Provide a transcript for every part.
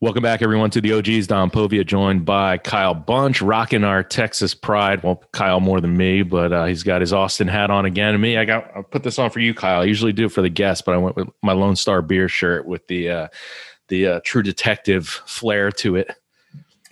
Welcome back, everyone, to the OGs. Don Povia, joined by Kyle Bunch, rocking our Texas pride. Well, Kyle more than me, but uh, he's got his Austin hat on again. And me, I got I put this on for you, Kyle. I usually do it for the guests, but I went with my Lone Star beer shirt with the uh, the uh, True Detective flair to it.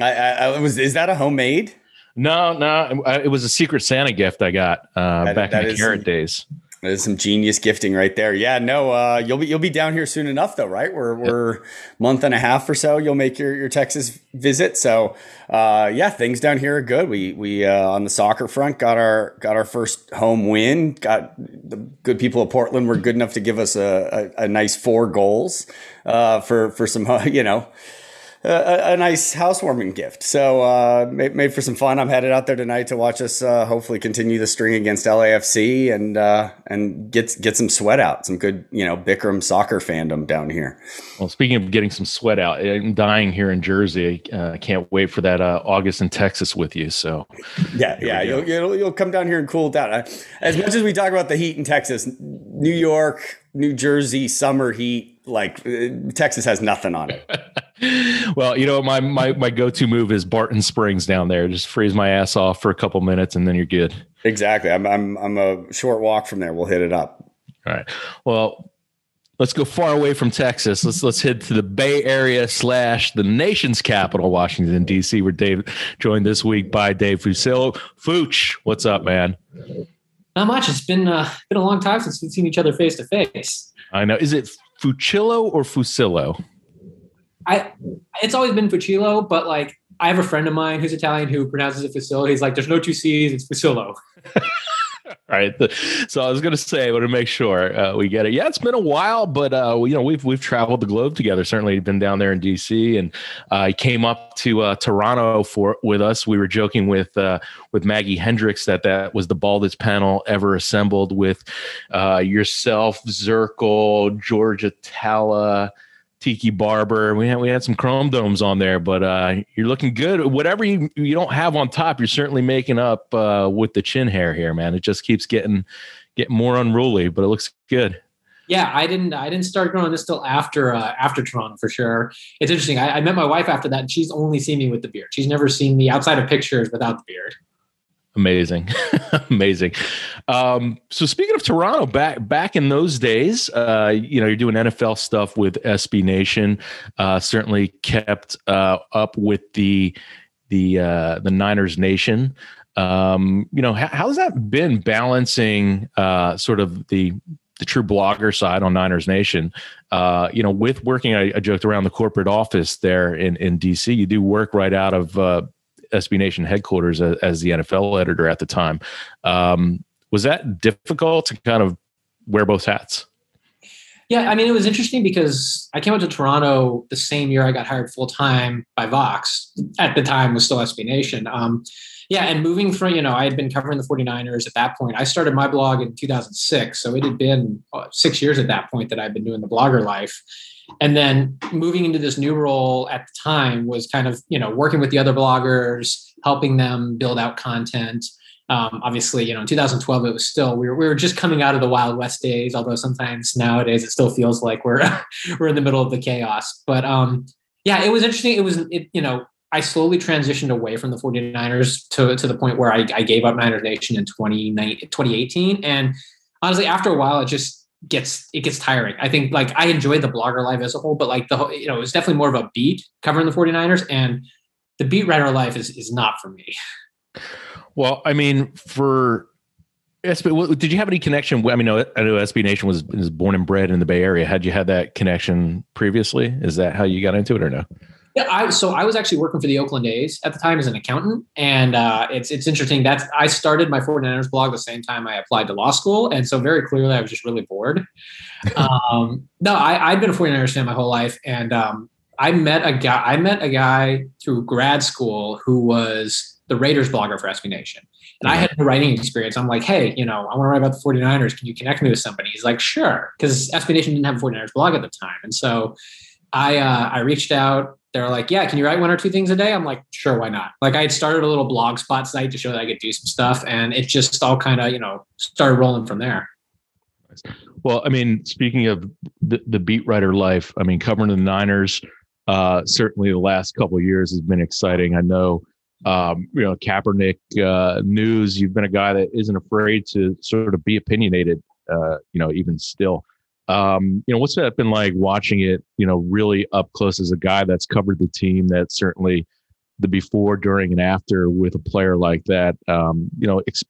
I, I, I was. Is that a homemade? No, no, it was a Secret Santa gift I got uh, that, back in the carrot days. There's some genius gifting right there. Yeah, no, uh, you'll be you'll be down here soon enough though, right? We're yep. we're month and a half or so. You'll make your, your Texas visit. So uh, yeah, things down here are good. We we uh, on the soccer front got our got our first home win. Got the good people of Portland were good enough to give us a, a, a nice four goals uh, for for some you know a, a, nice housewarming gift. So uh, made, made, for some fun. I'm headed out there tonight to watch us uh, hopefully continue the string against LAFC and uh, and get get some sweat out, some good you know Bikram soccer fandom down here. Well, speaking of getting some sweat out, I'm dying here in Jersey. Uh, I can't wait for that uh, August in Texas with you. So yeah, yeah, you'll, you'll, you'll come down here and cool down. As much as we talk about the heat in Texas, New York, New Jersey summer heat, like uh, Texas has nothing on it. well, you know, my my my go-to move is Barton Springs down there. Just freeze my ass off for a couple minutes and then you're good. Exactly. I'm I'm I'm a short walk from there. We'll hit it up. All right. Well, let's go far away from Texas. Let's let's head to the Bay Area slash the nation's capital, Washington D.C., where Dave joined this week by Dave Fusillo. Fooch, what's up, man? Not much. It's been uh, been a long time since we've seen each other face to face. I know. Is it Fucillo or Fusillo? I it's always been Fucillo, but like I have a friend of mine who's Italian who pronounces it Fusillo. He's like, "There's no two C's. It's Fusillo." Right. So I was going to say, I want to make sure uh, we get it. Yeah, it's been a while, but uh, you know, we've we've traveled the globe together. Certainly, been down there in DC, and uh, came up to uh, Toronto for with us. We were joking with uh, with Maggie Hendricks that that was the baldest panel ever assembled with uh, yourself, Zirkle, Georgia Talla. Tiki Barber. We had we had some chrome domes on there, but uh, you're looking good. Whatever you you don't have on top, you're certainly making up uh, with the chin hair here, man. It just keeps getting getting more unruly, but it looks good. Yeah, I didn't I didn't start growing this till after uh, after Toronto for sure. It's interesting. I, I met my wife after that, and she's only seen me with the beard. She's never seen me outside of pictures without the beard. Amazing, amazing. Um, so speaking of Toronto, back back in those days, uh, you know, you're doing NFL stuff with SB Nation. Uh, certainly kept uh, up with the the uh, the Niners Nation. Um, you know, how, how's that been balancing uh, sort of the the true blogger side on Niners Nation, uh, you know, with working, I, I, joked around the corporate office there in, in DC, you do work right out of uh, SB Nation headquarters as, as the NFL editor at the time. Um, was that difficult to kind of wear both hats? Yeah, I mean, it was interesting because I came out to Toronto the same year I got hired full time by Vox. At the time, was still SB Nation. Um, yeah, and moving from, you know, I had been covering the 49ers at that point. I started my blog in 2006. So it had been uh, six years at that point that I'd been doing the blogger life and then moving into this new role at the time was kind of you know working with the other bloggers helping them build out content. Um, obviously you know in 2012 it was still we were, we were just coming out of the wild west days although sometimes nowadays it still feels like we're we're in the middle of the chaos. But um yeah it was interesting. It was it, you know I slowly transitioned away from the 49ers to, to the point where I, I gave up Niners Nation in 2018. And honestly, after a while, it just gets it gets tiring. I think like I enjoyed the blogger life as a whole, but like the whole, you know, it's definitely more of a beat covering the 49ers and the beat writer life is is not for me. Well, I mean, for SB, did you have any connection? I mean, I know SB Nation was, was born and bred in the Bay Area. Had you had that connection previously? Is that how you got into it or no? Yeah, I, so I was actually working for the Oakland A's at the time as an accountant, and uh, it's it's interesting. That's I started my 49ers blog the same time I applied to law school, and so very clearly I was just really bored. um, no, I, I'd been a 49ers fan my whole life, and um, I met a guy. I met a guy through grad school who was the Raiders blogger for SB Nation. And I had no writing experience. I'm like, hey, you know, I want to write about the 49ers. Can you connect me with somebody? He's like, sure. Because SB Nation didn't have a 49ers blog at the time. And so I uh, I reached out they're like, yeah, can you write one or two things a day? I'm like, sure, why not? Like I had started a little blog spot site to show that I could do some stuff, and it just all kind of, you know, started rolling from there. Well, I mean, speaking of the, the beat writer life, I mean, covering the Niners, uh, certainly the last couple of years has been exciting. I know, um, you know, Kaepernick uh, news. You've been a guy that isn't afraid to sort of be opinionated. Uh, you know, even still. Um, you know, what's that been like watching it? You know, really up close as a guy that's covered the team. That certainly the before, during, and after with a player like that. Um, you know, ex-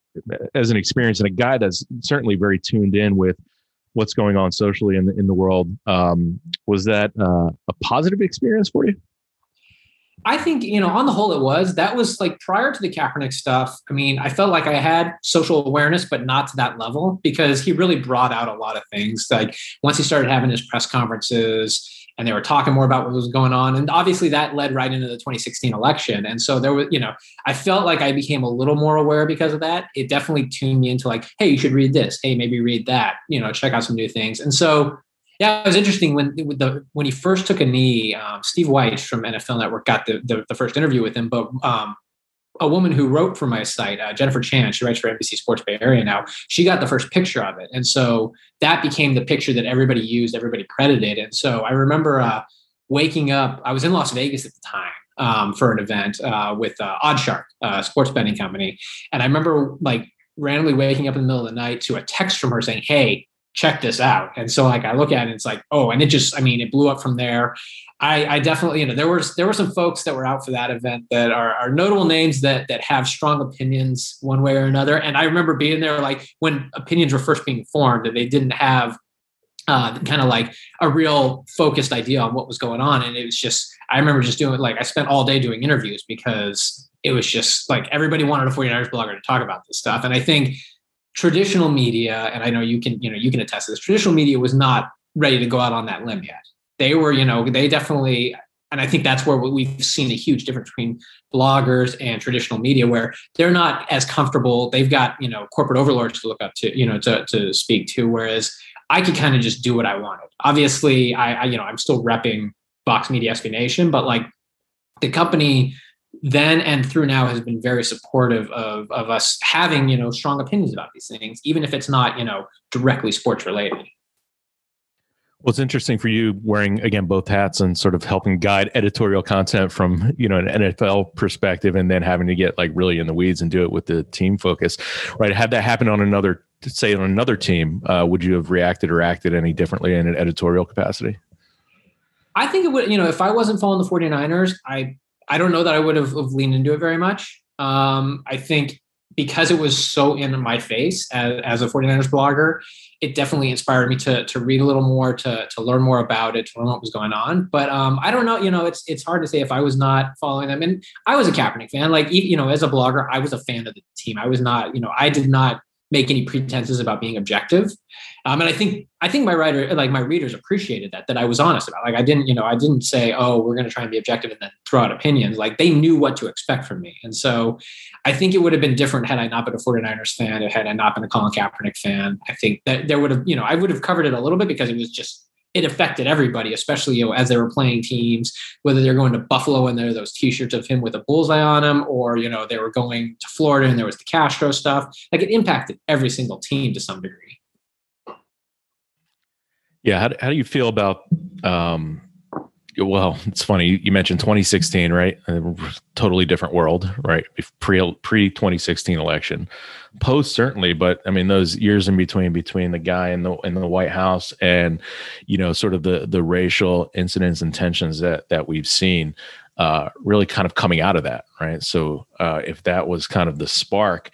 as an experience and a guy that's certainly very tuned in with what's going on socially in the in the world. Um, was that uh, a positive experience for you? I think, you know, on the whole, it was. That was like prior to the Kaepernick stuff. I mean, I felt like I had social awareness, but not to that level because he really brought out a lot of things. Like once he started having his press conferences, and they were talking more about what was going on. And obviously that led right into the 2016 election. And so there was, you know, I felt like I became a little more aware because of that. It definitely tuned me into like, hey, you should read this. Hey, maybe read that. You know, check out some new things. And so yeah, it was interesting when the when he first took a knee. Um, Steve Wyche from NFL Network got the, the, the first interview with him, but um, a woman who wrote for my site, uh, Jennifer Chan, she writes for NBC Sports Bay Area now. She got the first picture of it, and so that became the picture that everybody used, everybody credited. And so I remember uh, waking up. I was in Las Vegas at the time um, for an event uh, with uh, OddsShark, uh, sports betting company, and I remember like randomly waking up in the middle of the night to a text from her saying, "Hey." Check this out. And so like I look at it, and it's like, oh, and it just, I mean, it blew up from there. I, I definitely, you know, there was there were some folks that were out for that event that are, are notable names that that have strong opinions one way or another. And I remember being there like when opinions were first being formed and they didn't have uh, kind of like a real focused idea on what was going on. And it was just, I remember just doing like I spent all day doing interviews because it was just like everybody wanted a 49ers blogger to talk about this stuff. And I think traditional media, and I know you can, you know, you can attest to this, traditional media was not ready to go out on that limb yet. They were, you know, they definitely, and I think that's where we've seen a huge difference between bloggers and traditional media, where they're not as comfortable. They've got, you know, corporate overlords to look up to, you know, to, to speak to. Whereas I could kind of just do what I wanted. Obviously, I, I you know, I'm still repping Vox Media SB Nation, but like the company then and through now has been very supportive of, of us having you know strong opinions about these things even if it's not you know directly sports related. Well it's interesting for you wearing again both hats and sort of helping guide editorial content from you know an nfl perspective and then having to get like really in the weeds and do it with the team focus right? Had that happen on another say on another team uh, would you have reacted or acted any differently in an editorial capacity? I think it would, you know, if I wasn't following the 49ers, I I don't know that I would have, have leaned into it very much. Um, I think because it was so in my face as, as, a 49ers blogger, it definitely inspired me to, to read a little more, to, to learn more about it, to learn what was going on. But um, I don't know, you know, it's it's hard to say if I was not following them. And I was a Kaepernick fan. Like, you know, as a blogger, I was a fan of the team. I was not, you know, I did not make any pretenses about being objective. Um, and I think I think my writer, like my readers, appreciated that that I was honest about. Like I didn't, you know, I didn't say, "Oh, we're going to try and be objective," and then throw out opinions. Like they knew what to expect from me, and so I think it would have been different had I not been a 49ers fan, had I not been a Colin Kaepernick fan. I think that there would have, you know, I would have covered it a little bit because it was just it affected everybody, especially you know as they were playing teams, whether they're going to Buffalo and there are those T-shirts of him with a bullseye on them, or you know they were going to Florida and there was the Castro stuff. Like it impacted every single team to some degree. Yeah, how, how do you feel about um, well, it's funny you mentioned 2016, right? A totally different world, right? Pre pre 2016 election, post certainly, but I mean those years in between between the guy in the in the White House and you know sort of the the racial incidents and tensions that that we've seen, uh, really kind of coming out of that, right? So uh, if that was kind of the spark,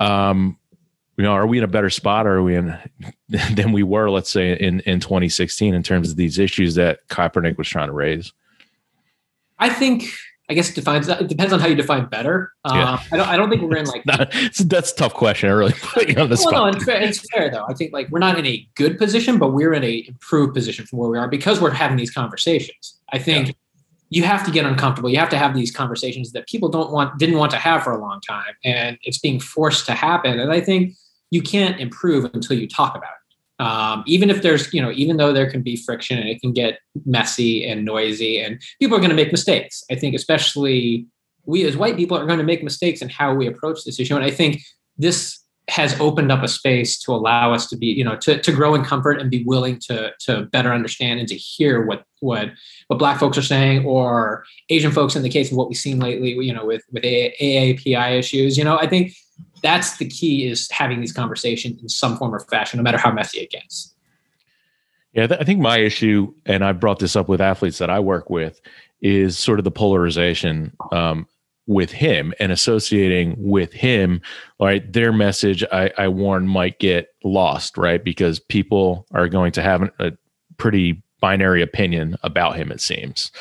um, you know, are we in a better spot or are we in than we were, let's say, in, in 2016 in terms of these issues that Kaepernick was trying to raise? I think, I guess it defines it depends on how you define better. Yeah. Uh, I don't, I don't think we're in like, not, that's a tough question. I really put you on the well, spot. No, it's fair, it's fair though. I think like we're not in a good position, but we're in a improved position from where we are because we're having these conversations. I think yeah you have to get uncomfortable. You have to have these conversations that people don't want, didn't want to have for a long time, and it's being forced to happen. And I think you can't improve until you talk about it. Um, even if there's, you know, even though there can be friction and it can get messy and noisy and people are going to make mistakes. I think especially we as white people are going to make mistakes in how we approach this issue. And I think this has opened up a space to allow us to be, you know, to, to grow in comfort and be willing to to better understand and to hear what what what Black folks are saying or Asian folks in the case of what we've seen lately, you know, with with AAPI issues. You know, I think that's the key is having these conversations in some form or fashion, no matter how messy it gets. Yeah, I think my issue, and I brought this up with athletes that I work with, is sort of the polarization um, with him and associating with him, right? Their message, I, I warn, might get lost, right? Because people are going to have a pretty binary opinion about him, it seems.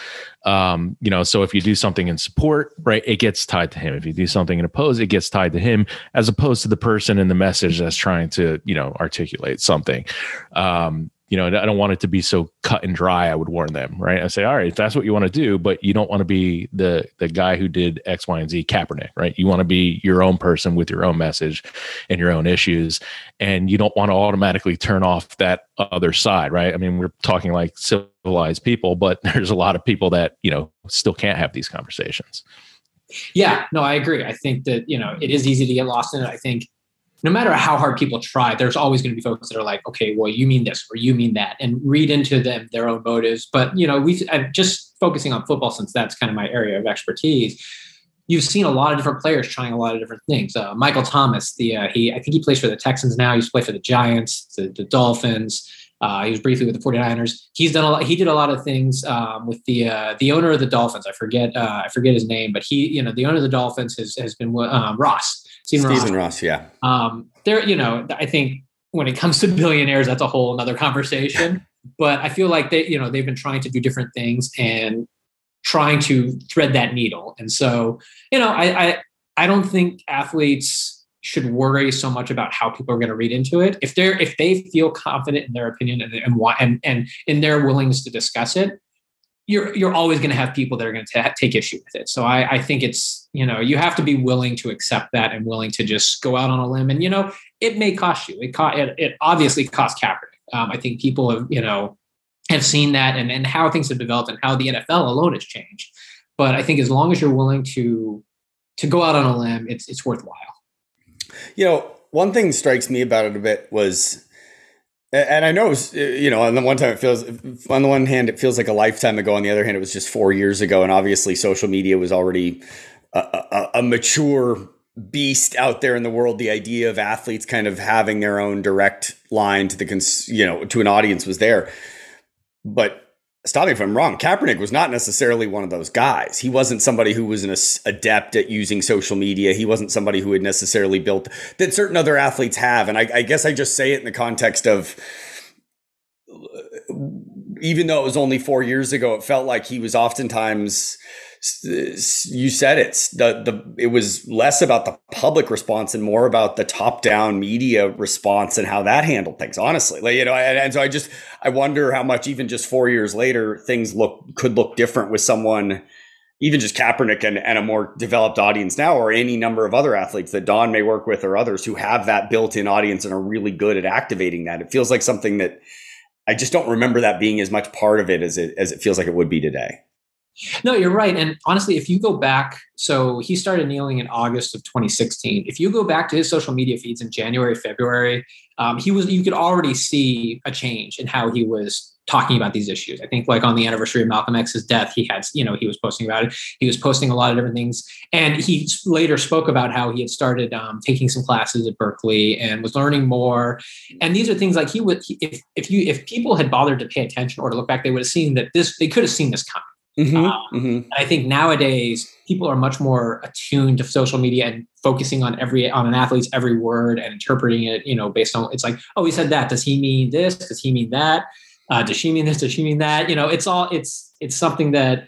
Um, you know, so if you do something in support, right, it gets tied to him. If you do something in oppose, it gets tied to him, as opposed to the person in the message that's trying to, you know, articulate something. Um, you know, I don't want it to be so cut and dry. I would warn them, right? I say, all right, if that's what you want to do, but you don't want to be the the guy who did X, Y, and Z, Kaepernick, right? You want to be your own person with your own message and your own issues, and you don't want to automatically turn off that other side, right? I mean, we're talking like civilized people, but there's a lot of people that you know still can't have these conversations. Yeah, no, I agree. I think that you know it is easy to get lost in it. I think no matter how hard people try, there's always going to be folks that are like, okay, well, you mean this or you mean that, and read into them their own motives. But you know, we just focusing on football since that's kind of my area of expertise. You've seen a lot of different players trying a lot of different things. Uh, Michael Thomas, the uh, he I think he plays for the Texans now. He used to play for the Giants, the, the Dolphins. Uh, he was briefly with the 49ers. He's done a lot. He did a lot of things um, with the uh, the owner of the Dolphins. I forget uh, I forget his name, but he you know the owner of the Dolphins has has been um, Ross Stephen, Stephen Ross. Ross. yeah. Um, there, you know, I think when it comes to billionaires, that's a whole another conversation. but I feel like they, you know, they've been trying to do different things and trying to thread that needle. And so, you know, I, I, I don't think athletes should worry so much about how people are going to read into it. If they're, if they feel confident in their opinion and and why, and, and in their willingness to discuss it, you're you're always going to have people that are going to take issue with it. So I, I think it's you know you have to be willing to accept that and willing to just go out on a limb. And you know it may cost you. It co- it, it obviously cost Kaepernick. Um, I think people have you know have seen that and and how things have developed and how the NFL alone has changed. But I think as long as you're willing to to go out on a limb, it's it's worthwhile. You know, one thing strikes me about it a bit was and I know, you know, on the one time it feels, on the one hand, it feels like a lifetime ago. On the other hand, it was just four years ago. And obviously, social media was already a, a, a mature beast out there in the world. The idea of athletes kind of having their own direct line to the, cons- you know, to an audience was there. But stop me if I'm wrong. Kaepernick was not necessarily one of those guys. He wasn't somebody who was an adept at using social media. He wasn't somebody who had necessarily built that certain other athletes have. And I, I guess I just say it in the context of even though it was only four years ago, it felt like he was oftentimes you said it. The the it was less about the public response and more about the top down media response and how that handled things. Honestly, like you know, and, and, so I just I wonder how much even just four years later things look could look different with someone. Even just Kaepernick and, and a more developed audience now, or any number of other athletes that Don may work with, or others who have that built-in audience and are really good at activating that. It feels like something that I just don't remember that being as much part of it as it as it feels like it would be today. No, you're right. And honestly, if you go back, so he started kneeling in August of 2016. If you go back to his social media feeds in January, February, um, he was you could already see a change in how he was talking about these issues. I think like on the anniversary of Malcolm X's death, he had, you know, he was posting about it. He was posting a lot of different things. And he later spoke about how he had started um, taking some classes at Berkeley and was learning more. And these are things like he would, if, if you, if people had bothered to pay attention or to look back, they would have seen that this, they could have seen this coming. Mm-hmm, um, mm-hmm. I think nowadays people are much more attuned to social media and focusing on every on an athlete's every word and interpreting it. You know, based on it's like, oh, he said that. Does he mean this? Does he mean that? Uh, does she mean this? Does she mean that? You know, it's all it's it's something that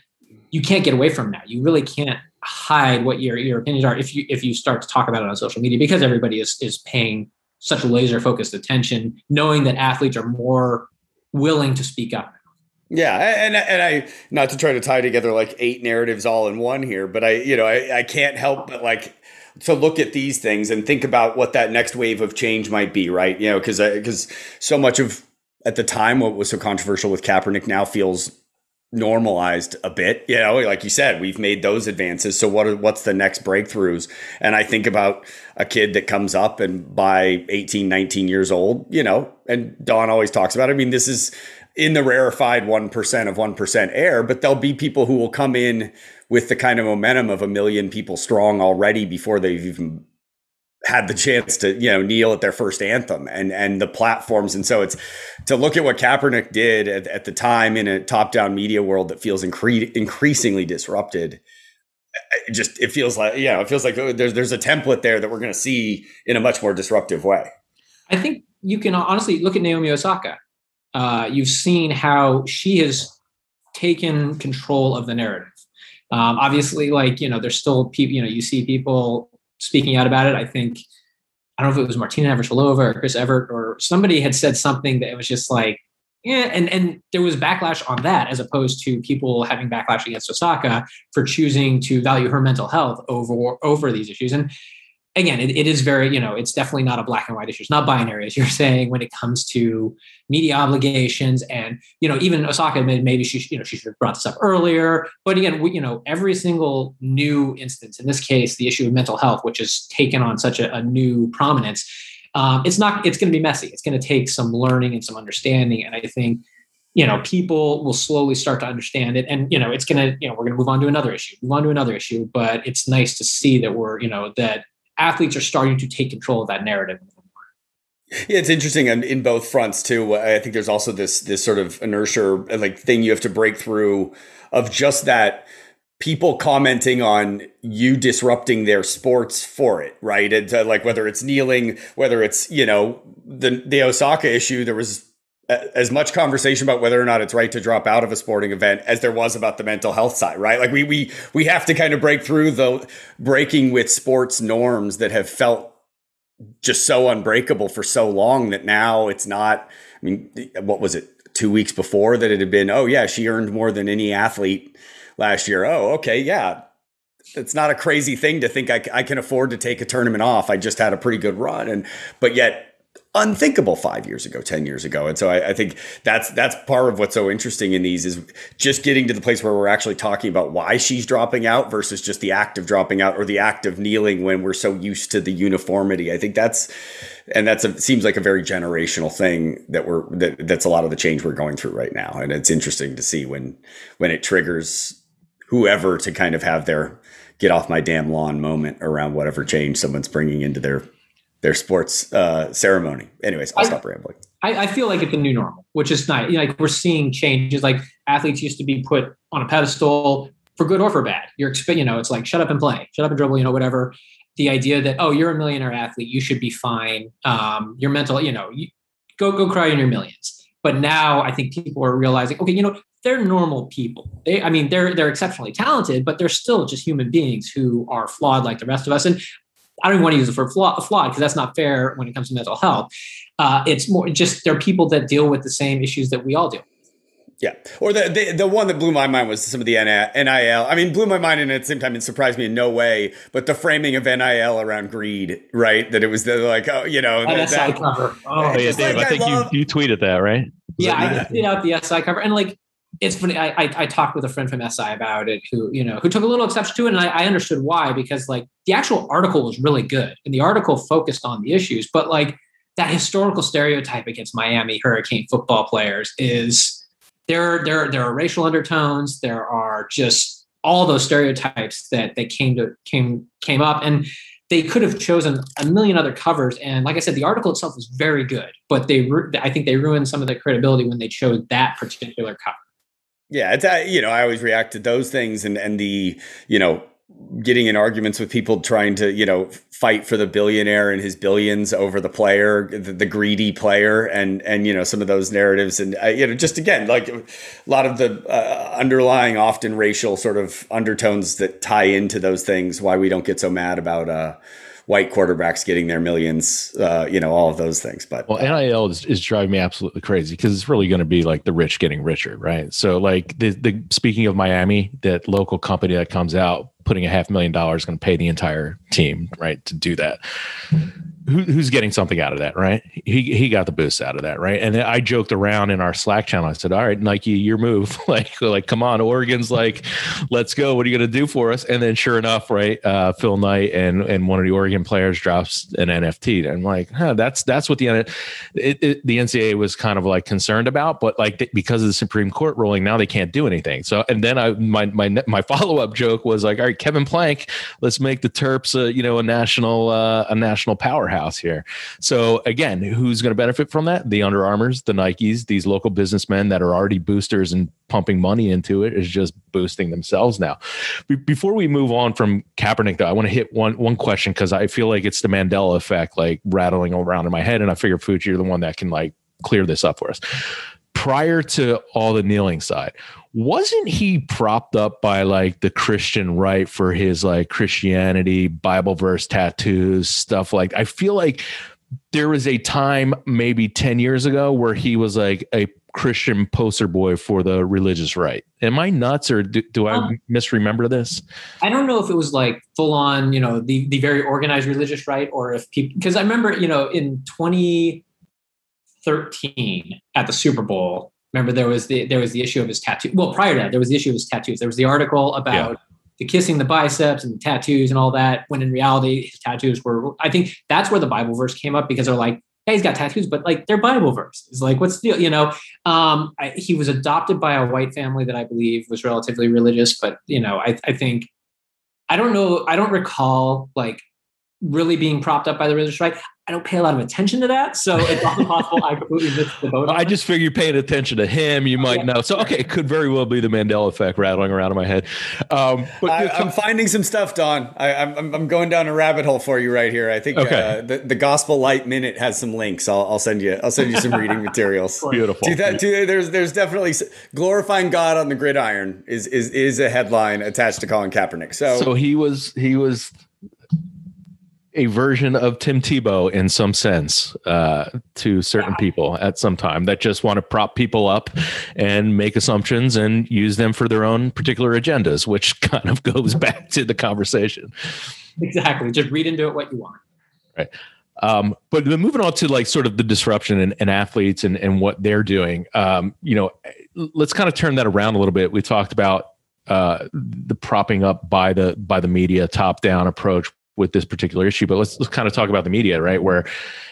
you can't get away from now. You really can't hide what your your opinions are if you if you start to talk about it on social media because everybody is is paying such laser focused attention, knowing that athletes are more willing to speak up yeah, and and I not to try to tie together like eight narratives all in one here, but I you know I, I can't help but like to look at these things and think about what that next wave of change might be, right? You know, because because so much of at the time what was so controversial with Kaepernick now feels normalized a bit. You know, like you said, we've made those advances. So what are, what's the next breakthroughs? And I think about a kid that comes up and by 18, 19 years old, you know, and Don always talks about it. I mean, this is in the rarefied 1% of 1% air, but there'll be people who will come in with the kind of momentum of a million people strong already before they've even had the chance to you know kneel at their first anthem. And and the platforms and so it's to look at what Kaepernick did at, at the time in a top down media world that feels incre- increasingly disrupted it just it feels like yeah it feels like oh, there's there's a template there that we're going to see in a much more disruptive way. I think you can honestly look at Naomi Osaka uh, you've seen how she has taken control of the narrative um, obviously like you know there's still people you know you see people speaking out about it. I think I don't know if it was Martina Navratilova or Chris Evert or somebody had said something that was just like, yeah, and and there was backlash on that as opposed to people having backlash against Osaka for choosing to value her mental health over over these issues. And again, it, it is very, you know, it's definitely not a black and white issue. It's not binary, as you're saying, when it comes to media obligations. And, you know, even Osaka admitted maybe she, you know, she should have brought this up earlier. But again, we, you know, every single new instance, in this case, the issue of mental health, which has taken on such a, a new prominence, um, it's not, it's going to be messy. It's going to take some learning and some understanding. And I think, you know, people will slowly start to understand it. And, you know, it's going to, you know, we're going to move on to another issue, move on to another issue. But it's nice to see that we're, you know, that athletes are starting to take control of that narrative. Yeah, it's interesting in, in both fronts too. I think there's also this this sort of inertia like thing you have to break through of just that people commenting on you disrupting their sports for it, right? And uh, like whether it's kneeling, whether it's you know the the Osaka issue, there was as much conversation about whether or not it's right to drop out of a sporting event as there was about the mental health side, right? Like we we we have to kind of break through the breaking with sports norms that have felt just so unbreakable for so long that now it's not. I mean, what was it? Two weeks before that it had been. Oh yeah, she earned more than any athlete last year. Oh okay, yeah. It's not a crazy thing to think I, I can afford to take a tournament off. I just had a pretty good run, and but yet unthinkable five years ago, ten years ago. And so I, I, think that's that's part of what's so interesting in these is just getting to the place where we're actually talking about why she's dropping out versus just the act of dropping out or the act of kneeling when we're so used to the uniformity. I think that's and that's a, seems like a very generational thing that we're that, that's a lot of the change we're going through right now. And it's interesting to see when when it triggers whoever to kind of have their get off my damn lawn moment around whatever change someone's bringing into their their sports uh, ceremony. Anyways, I'll I, stop rambling. I, I, feel like it's a new normal, which is nice. You know, like we're seeing changes. Like athletes used to be put on a pedestal for good or for bad. You're you know, it's like shut up and play, shut up and dribble, you know, whatever. The idea that oh, you're a millionaire athlete, you should be fine. Um, your mental, you know, you, go go cry in your millions. But now I think people are realizing, okay, you know, they're normal people. They, I mean, they're they're exceptionally talented, but they're still just human beings who are flawed like the rest of us. And I don't even want to use it for flawed because that's not fair when it comes to mental health. Uh, it's more just there are people that deal with the same issues that we all do. Yeah. Or the, the, the one that blew my mind was some of the NIL. I mean, blew my mind and at the same time it surprised me in no way, but the framing of NIL around greed, right? That it was the like, oh, you know, that, that cover. Oh, yeah, Dave, like, I think love, you, you tweeted that, right? yeah, I tweeted out the SI cover. And like, it's funny. I, I, I talked with a friend from SI about it, who you know who took a little exception to it, and I, I understood why because like the actual article was really good, and the article focused on the issues, but like that historical stereotype against Miami Hurricane football players is there. There there are racial undertones. There are just all those stereotypes that that came to came came up, and they could have chosen a million other covers. And like I said, the article itself was very good, but they I think they ruined some of the credibility when they chose that particular cover. Yeah, it's uh, you know I always react to those things and and the you know getting in arguments with people trying to you know fight for the billionaire and his billions over the player the, the greedy player and and you know some of those narratives and uh, you know just again like a lot of the uh, underlying often racial sort of undertones that tie into those things why we don't get so mad about uh white quarterbacks getting their millions, uh, you know, all of those things. But well, NIL is, is driving me absolutely crazy because it's really going to be like the rich getting richer, right? So, like the the speaking of Miami, that local company that comes out putting a half million dollars going to pay the entire team, right, to do that. Who, who's getting something out of that, right? He he got the boost out of that, right? And I joked around in our Slack channel. I said, "All right, Nike, your move. like, like, come on, Oregon's like, let's go. What are you going to do for us?" And then, sure enough, right, uh, Phil Knight and and one of the Oregon players drops an NFT. And I'm like, huh, that's that's what the it, it, the NCAA was kind of like concerned about, but like because of the Supreme Court ruling, now they can't do anything. So, and then I my my my follow up joke was like, "All right, Kevin Plank, let's make the Terps, uh, you know, a national uh, a national powerhouse." Powerhouse here. So again, who's going to benefit from that? The Under Armours, the Nikes, these local businessmen that are already boosters and pumping money into it is just boosting themselves now. Be- before we move on from Kaepernick, though, I want to hit one one question because I feel like it's the Mandela effect, like rattling around in my head, and I figure Fucci, you're the one that can like clear this up for us. Prior to all the kneeling side, wasn't he propped up by like the Christian right for his like Christianity, Bible verse tattoos, stuff like I feel like there was a time maybe 10 years ago where he was like a Christian poster boy for the religious right. Am I nuts or do, do I um, misremember this? I don't know if it was like full on, you know, the, the very organized religious right or if people, because I remember, you know, in 2013 at the Super Bowl, remember there was the there was the issue of his tattoo. Well, prior to that, there was the issue of his tattoos. There was the article about yeah. the kissing the biceps and the tattoos and all that. When in reality, his tattoos were. I think that's where the Bible verse came up because they're like, "Hey, he's got tattoos, but like they're Bible verses. Like, what's the deal?" You know, um, I, he was adopted by a white family that I believe was relatively religious, but you know, I, I think I don't know. I don't recall like really being propped up by the religious right. I don't pay a lot of attention to that, so it's also possible I completely missed the boat. I just figure you're paying attention to him. You might yeah. know. So okay, it could very well be the Mandela effect rattling around in my head. Um, but I, am finding some stuff, Don. I, am I'm going down a rabbit hole for you right here. I think okay. uh, the, the Gospel Light Minute has some links. I'll, I'll send you. I'll send you some reading materials. Beautiful. Do that, do, there's there's definitely glorifying God on the gridiron is is is a headline attached to Colin Kaepernick. So so he was he was a version of Tim Tebow in some sense uh, to certain wow. people at some time that just want to prop people up and make assumptions and use them for their own particular agendas, which kind of goes back to the conversation. Exactly. Just read into it what you want. Right. Um, but moving on to like sort of the disruption in, in athletes and, and what they're doing, um, you know, let's kind of turn that around a little bit. We talked about uh, the propping up by the by the media top down approach with this particular issue. But let's let's kind of talk about the media, right? Where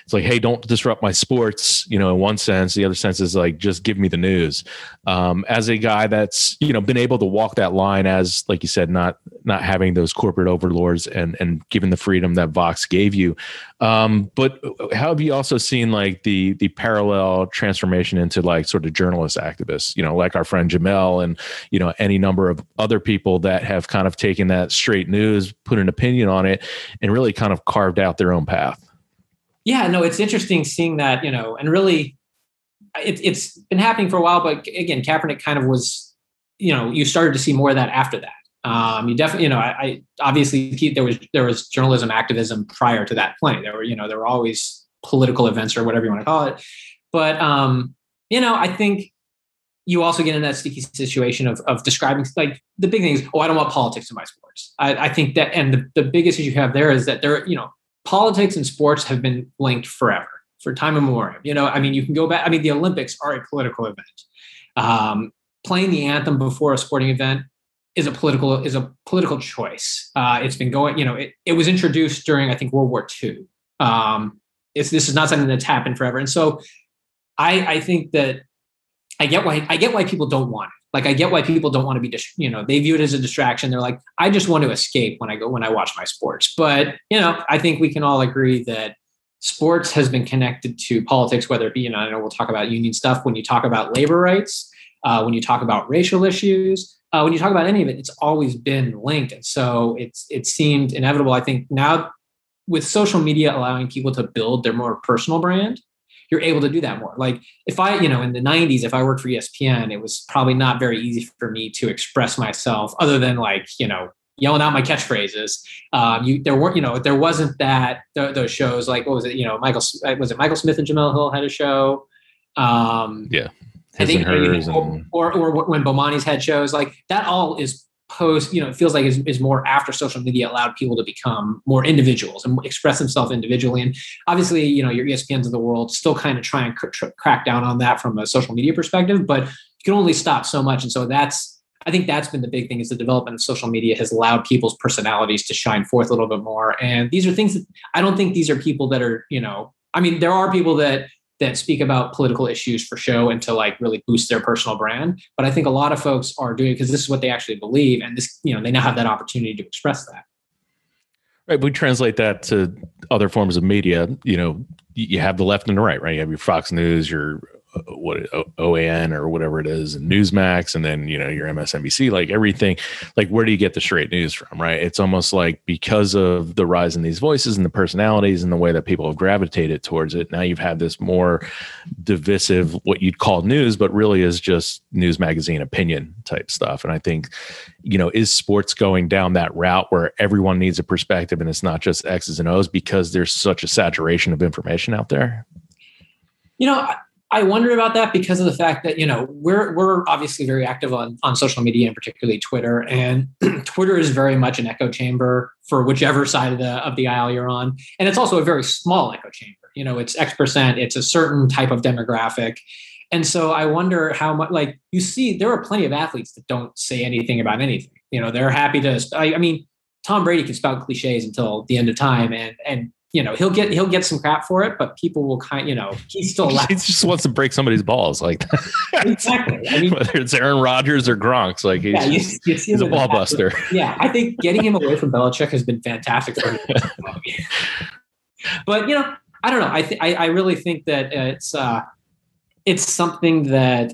it's like, hey, don't disrupt my sports. You know, in one sense, the other sense is like, just give me the news. Um, as a guy that's you know been able to walk that line, as like you said, not not having those corporate overlords and and given the freedom that Vox gave you. Um, but how have you also seen like the the parallel transformation into like sort of journalist activists? You know, like our friend Jemele and you know any number of other people that have kind of taken that straight news, put an opinion on it, and really kind of carved out their own path yeah, no, it's interesting seeing that, you know, and really it, it's been happening for a while, but again, Kaepernick kind of was, you know, you started to see more of that after that. Um, you definitely, you know, I, I obviously there was there was journalism activism prior to that point. There were, you know, there were always political events or whatever you want to call it. But um, you know, I think you also get in that sticky situation of of describing like the big things. Oh, I don't want politics in my sports. I, I think that, and the, the biggest issue you have there is that there, you know, politics and sports have been linked forever, for time immemorial. You know, I mean, you can go back. I mean, the Olympics are a political event. Um, playing the anthem before a sporting event is a political is a political choice. Uh, it's been going. You know, it, it was introduced during I think World War II. Um, it's this is not something that's happened forever, and so I I think that I get why I get why people don't want it. Like I get why people don't want to be, you know, they view it as a distraction. They're like, I just want to escape when I go when I watch my sports. But you know, I think we can all agree that sports has been connected to politics, whether it be, you know, I know we'll talk about union stuff when you talk about labor rights, uh, when you talk about racial issues, uh, when you talk about any of it, it's always been linked. And so it's it seemed inevitable. I think now with social media allowing people to build their more personal brand, you're able to do that more. Like if I, you know, in the 90s, if I worked for ESPN, it was probably not very easy for me to express myself other than like, you know, yelling out my catchphrases. Um, you there weren't, you know, there wasn't that th- those shows like what was it? You know, Michael was it Michael Smith and Jemele Hill had a show. Um, yeah, I think, or, or, or when Bomani's had shows like that all is post, you know, it feels like is, is more after social media allowed people to become more individuals and express themselves individually. And obviously, you know, your ESPNs of the world still kind of try and cr- crack down on that from a social media perspective, but you can only stop so much. And so that's, I think that's been the big thing is the development of social media has allowed people's personalities to shine forth a little bit more. And these are things that I don't think these are people that are, you know, I mean, there are people that that speak about political issues for show and to like really boost their personal brand. But I think a lot of folks are doing because this is what they actually believe, and this you know they now have that opportunity to express that. Right. We translate that to other forms of media. You know, you have the left and the right, right? You have your Fox News, your what OAN or whatever it is, and Newsmax, and then you know your MSNBC, like everything. Like, where do you get the straight news from? Right? It's almost like because of the rise in these voices and the personalities and the way that people have gravitated towards it. Now you've had this more divisive, what you'd call news, but really is just news magazine opinion type stuff. And I think, you know, is sports going down that route where everyone needs a perspective and it's not just X's and O's because there's such a saturation of information out there? You know, I wonder about that because of the fact that you know we're we're obviously very active on on social media and particularly Twitter, and Twitter is very much an echo chamber for whichever side of the of the aisle you're on, and it's also a very small echo chamber. You know, it's X percent, it's a certain type of demographic, and so I wonder how much like you see there are plenty of athletes that don't say anything about anything. You know, they're happy to. I, I mean, Tom Brady can spout cliches until the end of time, and and you know he'll get he'll get some crap for it, but people will kind you know he's still he just wants to break somebody's balls like exactly. I mean, whether it's Aaron Rodgers or Gronk's, like he's, yeah, you, you he's a ball buster. Yeah, I think getting him away from Belichick has been fantastic for him. but you know, I don't know. I th- I, I really think that it's uh, it's something that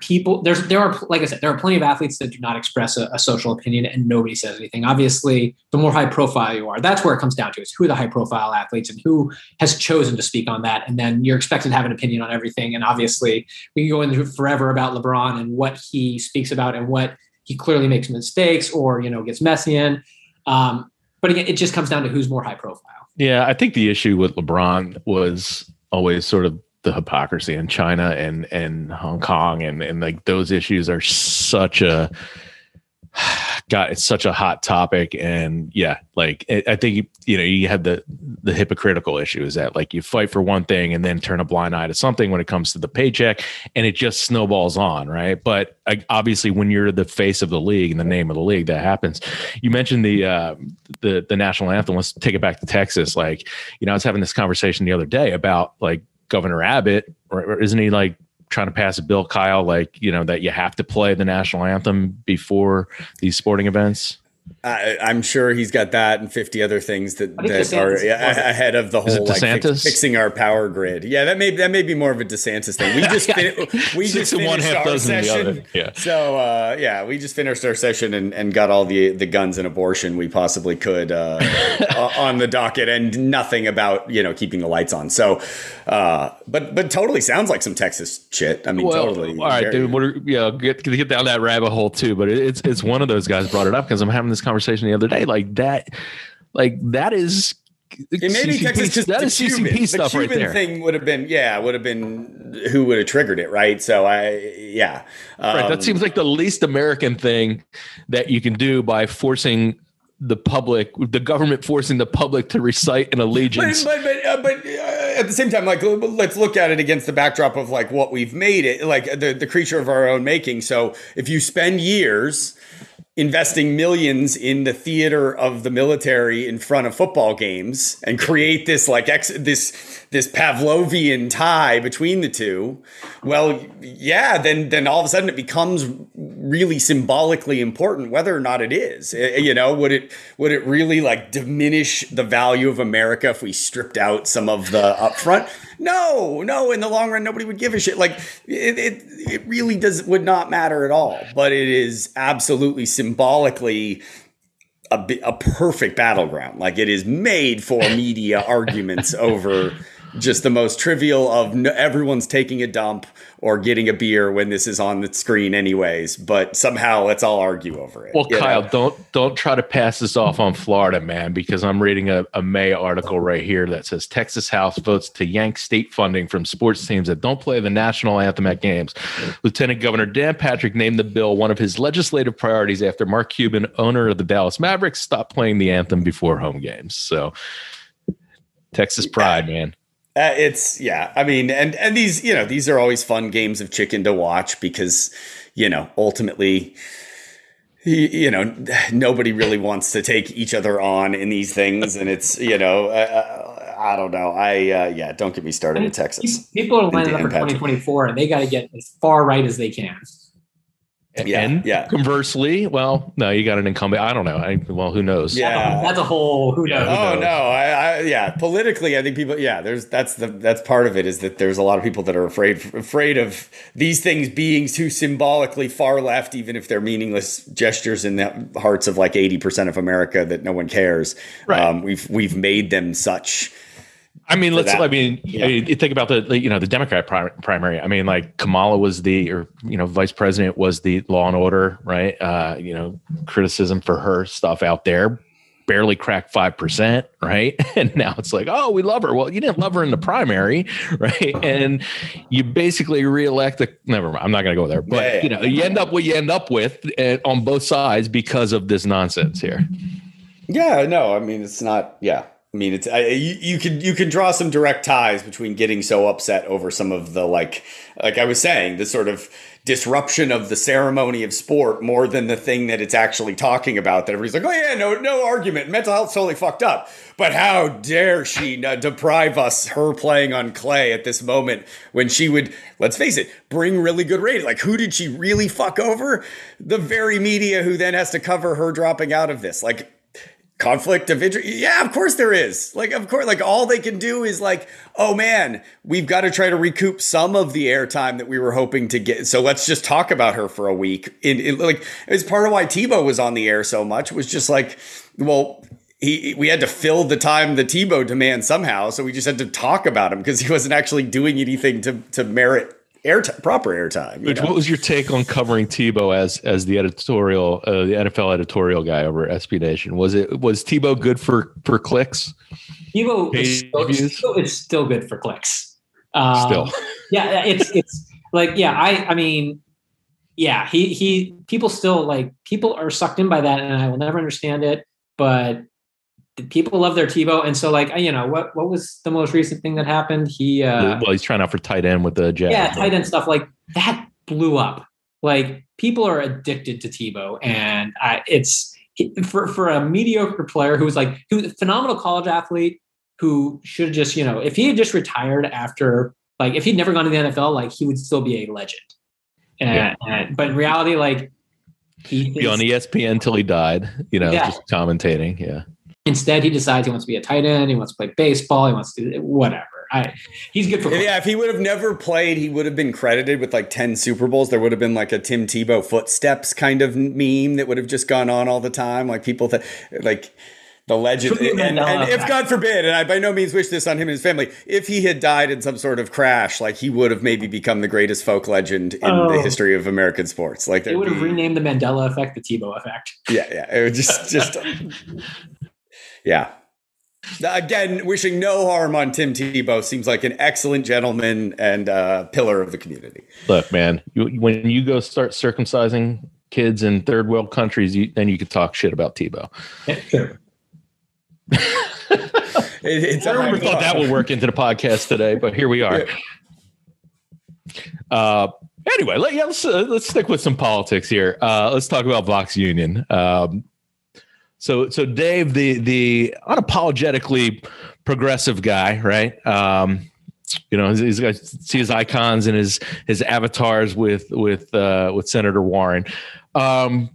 people there's there are like I said there are plenty of athletes that do not express a, a, social opinion and nobody says anything. Obviously, the more high profile you are, that's where it comes down to is who are the high profile athletes and who has chosen to speak on that. And then you're expected to have an opinion on everything. And obviously, we can go into forever about LeBron and what he speaks about and what he clearly makes mistakes or you know gets messy in. Um, but again, it just comes down to who's more high profile. Yeah, I think the issue with LeBron was always sort of the hypocrisy in China and and Hong Kong and and like those issues are such a God, it's such a hot topic, and yeah, like I think you know you have the the hypocritical issue is that like you fight for one thing and then turn a blind eye to something when it comes to the paycheck, and it just snowballs on, right? But obviously, when you're the face of the league and the name of the league, that happens. You mentioned the uh, the the national anthem. Let's take it back to Texas. Like you know, I was having this conversation the other day about like Governor Abbott, or isn't he like trying to pass a bill, Kyle, like, you know, that you have to play the national anthem before these sporting events? I, am sure he's got that and 50 other things that, that are ahead of the whole like fix, fixing our power grid. Yeah, that may that may be more of a DeSantis thing. We just fin- we just finished one half our session. Yeah. So uh, yeah, we just finished our session and, and got all the the guns and abortion we possibly could uh, on the docket, and nothing about you know keeping the lights on. So, uh, but but totally sounds like some Texas shit. I mean, well, totally. All right, dude. What are, yeah, get get down that rabbit hole too. But it's it's one of those guys brought it up because I'm having this conversation the other day. Like that, like that is it may be Texas because that is Cuban. CCP stuff the Cuban right there. Thing would have been yeah, would have been who would have triggered it, right? So I yeah, um, right. That um, seems like the least American thing that you can do by forcing the public, the government forcing the public to recite an allegiance. But but, but, uh, but uh, at the same time, like let's look at it against the backdrop of like what we've made it, like the the creature of our own making. So if you spend years investing millions in the theater of the military in front of football games and create this like ex- this this Pavlovian tie between the two, well, yeah, then then all of a sudden it becomes really symbolically important, whether or not it is. Eh, you know, would it would it really like diminish the value of America if we stripped out some of the upfront? No, no. In the long run, nobody would give a shit. Like it, it, it really does would not matter at all. But it is absolutely symbolically a, a perfect battleground. Like it is made for media arguments over just the most trivial of no, everyone's taking a dump or getting a beer when this is on the screen anyways but somehow let's all argue over it well kyle know? don't don't try to pass this off on florida man because i'm reading a, a may article right here that says texas house votes to yank state funding from sports teams that don't play the national anthem at games. Lieutenant governor dan patrick named the bill one of his legislative priorities after mark cuban owner of the dallas mavericks stopped playing the anthem before home games. So texas pride man uh, it's yeah. I mean, and and these you know these are always fun games of chicken to watch because you know ultimately you know nobody really wants to take each other on in these things. And it's you know uh, uh i don't know. I uh, yeah don't get me started in texas. people are lining up for 2024 and they got to get as far right as they can yeah, and yeah. conversely, well, no, you got an incumbent. I don't know. I, well, who knows? Yeah, that's a whole who knows. Oh no, I, I, yeah. Politically, I think people. Yeah, there's that's the that's part of it is that there's a lot of people that are afraid afraid of these things being too symbolically far left, even if they're meaningless gestures in the hearts of like eighty percent of America that no one cares. Right. Um, we've we've made them such I mean, let's. That. I mean, yeah. you think about the you know the Democrat primary. I mean, like Kamala was the or you know vice president was the law and order, right? Uh, you know, criticism for her stuff out there barely cracked five percent, right? And now it's like, oh, we love her. Well, you didn't love her in the primary, right? And you basically reelect the. Never mind. I'm not going to go there, but yeah, yeah. you know, you end up what you end up with uh, on both sides because of this nonsense here. Yeah, no, I mean it's not. Yeah, I mean, it's I, you, you can you can draw some direct ties between getting so upset over some of the like like I was saying the sort of disruption of the ceremony of sport more than the thing that it's actually talking about. That everybody's like, oh yeah, no no argument, mental health's totally fucked up. But how dare she deprive us her playing on clay at this moment when she would let's face it bring really good ratings. Like who did she really fuck over? The very media who then has to cover her dropping out of this. Like conflict of interest? Yeah of course there is. Like of course like all they can do is like oh man we've got to try to recoup some of the airtime that we were hoping to get. So let's just talk about her for a week. In, in like it's part of why tebow was on the air so much was just like well he, we had to fill the time the Tebow demand somehow, so we just had to talk about him because he wasn't actually doing anything to to merit airtime, proper airtime. What was your take on covering Tebow as as the editorial, uh, the NFL editorial guy over SB Nation? Was it was Tebow good for for clicks? Tebow is still, it's still good for clicks. Um, still, yeah, it's it's like yeah, I I mean, yeah, he he people still like people are sucked in by that, and I will never understand it, but people love their Tebow, and so like you know what what was the most recent thing that happened? He uh, well, he's trying out for tight end with the Jags. Yeah, tight end stuff like that blew up. Like people are addicted to Tebow, and I, it's for for a mediocre player who was like who phenomenal college athlete who should have just you know if he had just retired after like if he'd never gone to the NFL, like he would still be a legend. And, yeah. and but in reality, like he be on ESPN until he died. You know, yeah. just commentating. Yeah. Instead, he decides he wants to be a tight end. He wants to play baseball. He wants to do whatever. I, he's good for. Yeah, if he would have never played, he would have been credited with like ten Super Bowls. There would have been like a Tim Tebow footsteps kind of meme that would have just gone on all the time. Like people that like the legend. And, and, if God forbid, and I by no means wish this on him and his family, if he had died in some sort of crash, like he would have maybe become the greatest folk legend in oh. the history of American sports. Like they would have be, renamed the Mandela effect the Tebow effect. Yeah, yeah. It would just just yeah. Again, wishing no harm on Tim Tebow seems like an excellent gentleman and uh, pillar of the community. Look, man, you, when you go start circumcising kids in third world countries, you, then you could talk shit about Tebow. it, I never thought that would work into the podcast today, but here we are. Uh, anyway, let, yeah, let's uh, let's stick with some politics here. Uh, let's talk about Vox Union. Um, so, so Dave, the the unapologetically progressive guy, right? Um, you know, he's got see his icons and his his avatars with with uh, with Senator Warren. Um,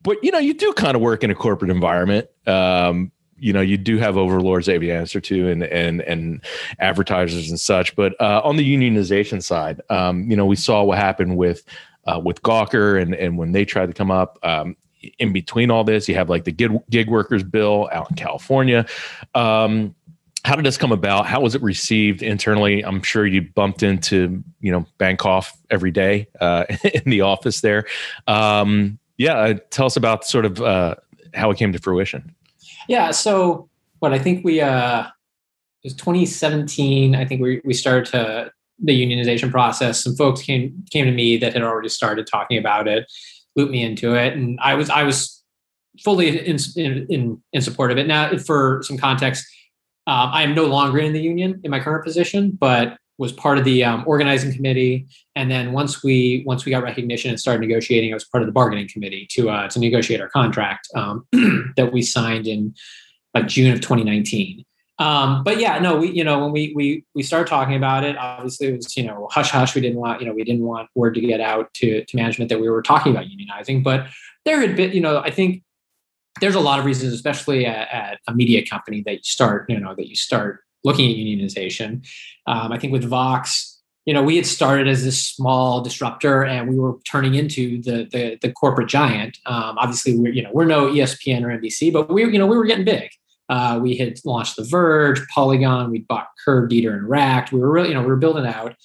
but you know, you do kind of work in a corporate environment. Um, you know, you do have overlords that you answer to and and and advertisers and such. But uh, on the unionization side, um, you know, we saw what happened with uh, with Gawker and and when they tried to come up. Um, in between all this, you have like the gig, gig workers bill out in California. Um, how did this come about? How was it received internally? I'm sure you bumped into you know Bankoff every day uh, in the office there. Um, yeah, uh, tell us about sort of uh, how it came to fruition. Yeah, so what I think we uh, it was 2017. I think we we started to the unionization process. Some folks came came to me that had already started talking about it, looped me into it, and I was I was fully in in in support of it. Now, for some context um, I am no longer in the union in my current position, but was part of the um, organizing committee. And then once we once we got recognition and started negotiating, I was part of the bargaining committee to uh, to negotiate our contract um, that we signed in like June of 2019. Um, but yeah, no, we you know when we we we started talking about it, obviously it was you know hush hush. We didn't want you know we didn't want word to get out to to management that we were talking about unionizing. But there had been you know I think there's a lot of reasons, especially at, at, a media company, that you start, you know, that you start looking at unionization. Um, I think with Vox, you know, we had started as this small disruptor, and we were turning into the the, the corporate giant. Um, obviously, we're you know we're no ESPN or NBC, but we you know we were getting big. Uh, we had launched The Verge, Polygon. We bought Curbed Eater and Racked. We were really you know we were building out.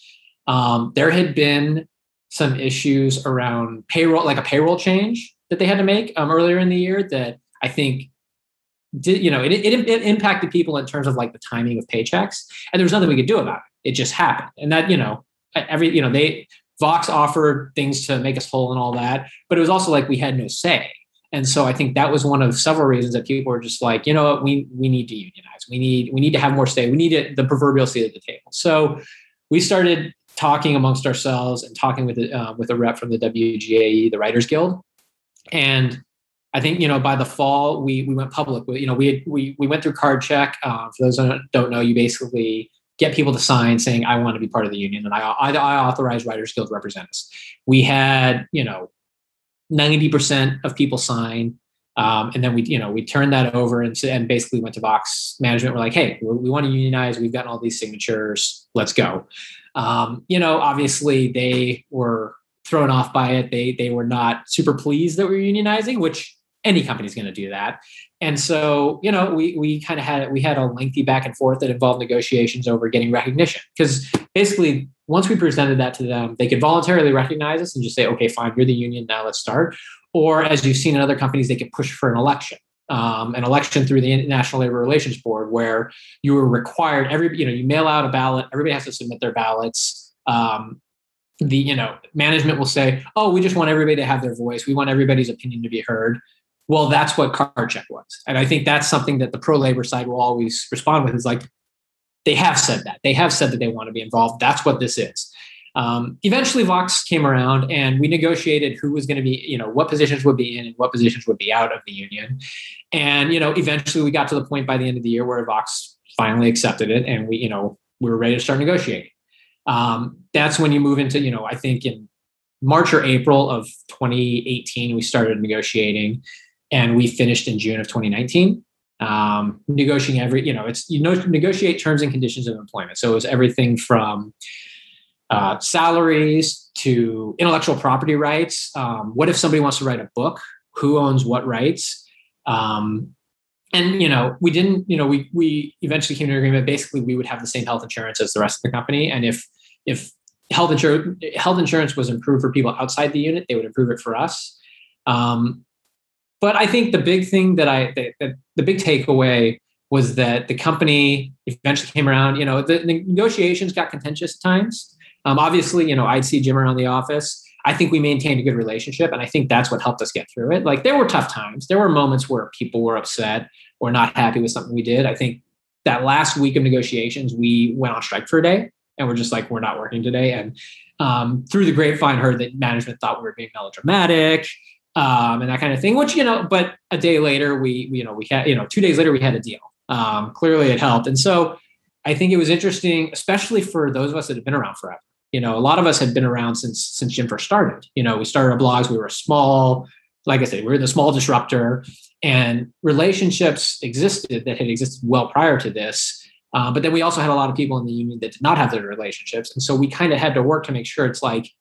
Um, there had been some issues around payroll, like a payroll change that they had to make um, earlier in the year that I think did you know it, it, it impacted people in terms of like the timing of paychecks and there was nothing we could do about it it just happened and that you know every you know they vox offered things to make us whole and all that but it was also like we had no say and so i think that was one of several reasons that people were just like you know what we we need to unionize we need we need to have more say we need it, the proverbial seat at the table so we started talking amongst ourselves and talking with uh, with a rep from the wgae the writers guild and I think you know by the fall we we went public. You know we had, we we went through card check. Uh, for those that don't know, you basically get people to sign saying I want to be part of the union, and I I, I authorize Writers Guild representatives. We had you know ninety percent of people sign. Um, and then we, you know, we turned that over and, and basically went to Vox management. We're like, hey, we want to unionize. We've gotten all these signatures. Let's go. Um, you know, obviously they were thrown off by it. They they were not super pleased that we were unionizing, which any company's going to do that. And so, you know, we we kind of had we had a lengthy back and forth that involved negotiations over getting recognition because basically once we presented that to them, they could voluntarily recognize us and just say, okay, fine, you're the union now, let's start. Or as you've seen in other companies, they could push for an election. Um, an election through the National Labor Relations Board, where you were required every you know you mail out a ballot, everybody has to submit their ballots. Um, the you know management will say oh we just want everybody to have their voice we want everybody's opinion to be heard well that's what card check was and i think that's something that the pro labor side will always respond with is like they have said that. They have said that they want to be involved. That's what this is. Um, eventually vox came around and we negotiated who was going to be you know what positions would be in and what positions would be out of the union. And you know eventually we got to the point by the end of the year where vox finally accepted it and we you know we were ready to start negotiating. Um, that's when you move into, you know, I think in March or April of 2018, we started negotiating and we finished in June of 2019. Um, negotiating every, you know, it's, you know, negotiate terms and conditions of employment. So it was everything from uh, salaries to intellectual property rights. Um, what if somebody wants to write a book? Who owns what rights? Um, and you know we didn't you know we we eventually came to an agreement basically we would have the same health insurance as the rest of the company and if if health insurance health insurance was improved for people outside the unit they would improve it for us um, but i think the big thing that i the, big takeaway was that the company eventually came around you know the, the negotiations got contentious at times um, obviously you know i'd see jim around the office I think we maintained a good relationship. And I think that's what helped us get through it. Like there were tough times. There were moments where people were upset or not happy with something we did. I think that last week of negotiations, we went on strike for a day and we're just like, we're not working today. And um, through the grapevine, heard that management thought we were being melodramatic um, and that kind of thing, which, you know, but a day later, we, you know, we had, you know, two days later, we had a deal. Um, clearly it helped. And so I think it was interesting, especially for those of us that have been around forever you know, a lot of us had been around since since Jim first started. You know, we started our blogs. We were small, like I said, we were the small disruptor, and relationships existed that had existed well prior to this. Uh, but then we also had a lot of people in the union that did not have their relationships, and so we kind of had to work to make sure it's like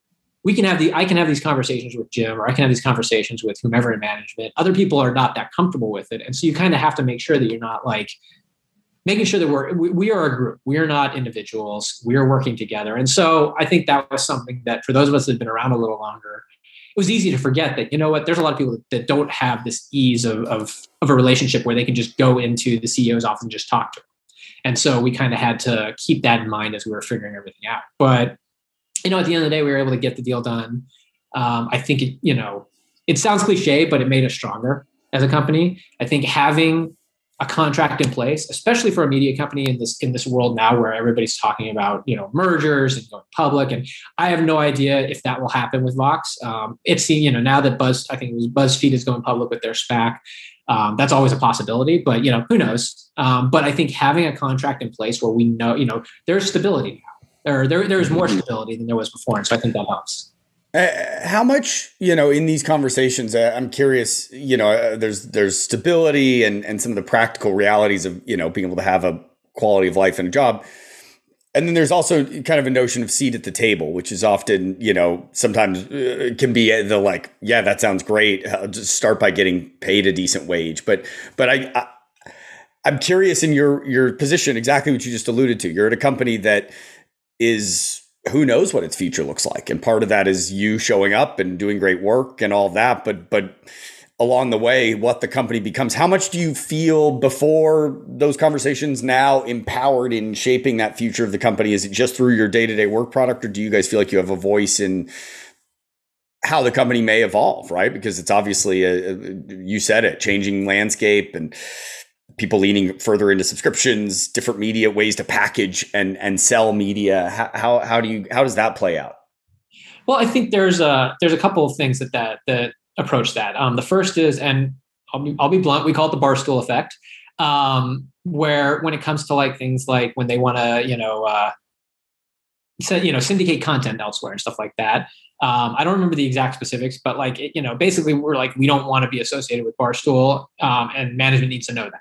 we can have the I can have these conversations with Jim, or I can have these conversations with whomever in management. Other people are not that comfortable with it, and so you kind of have to make sure that you're not like making sure that we're we, we, are a group. We are not individuals. We are working together. And so i think that was something that for those of us that have been around a little longer it was easy to forget that you know what there's a lot of people that don't have this ease of of, of a relationship where they can just go into the ceo's office and just talk to them and so we kind of had to keep that in mind as we were figuring everything out. But you know at the end of the day we were able to get the deal done um, i think it you know it sounds cliche but it made us stronger as a company i think having a contract in place, especially for a media company in this in this world now where everybody's talking about you know mergers and going public. And I have no idea if that will happen with Vox. Um, it's you know now that Buzz, I think it was BuzzFeed is going public with their SPAC. Um, that's always a possibility, but you know who knows. Um, but I think having a contract in place where we know you know there's stability now, or there there's more mm-hmm. stability than there was before, and so I think that helps. Uh, how much you know in these conversations uh, i'm curious you know uh, there's there's stability and and some of the practical realities of you know being able to have a quality of life and a job and then there's also kind of a notion of seat at the table which is often you know sometimes uh, can be the like yeah that sounds great I'll just start by getting paid a decent wage but but I, I i'm curious in your your position exactly what you just alluded to you're at a company that is who knows what its future looks like. And part of that is you showing up and doing great work and all that. But but along the way what the company becomes how much do you feel before those conversations now empowered in shaping that future of the company? Is it just through your day-to-day work product or do you guys feel like you have a voice in how the company may evolve right? Because it's obviously a, you said it changing landscape and people leaning further into subscriptions, different media ways to package and and sell media. How how, how do you how does that play out? Well, I think there's a there's a couple of things that that that approach that. Um, the first is, and I'll be, I'll be blunt, we call it the barstool effect, um, where when it comes to like things like when they want to, you know, uh, you know, syndicate content elsewhere and stuff like that. Um, I don't remember the exact specifics, but like, you know, basically we're like, we don't want to be associated with Barstool, um, and management needs to know that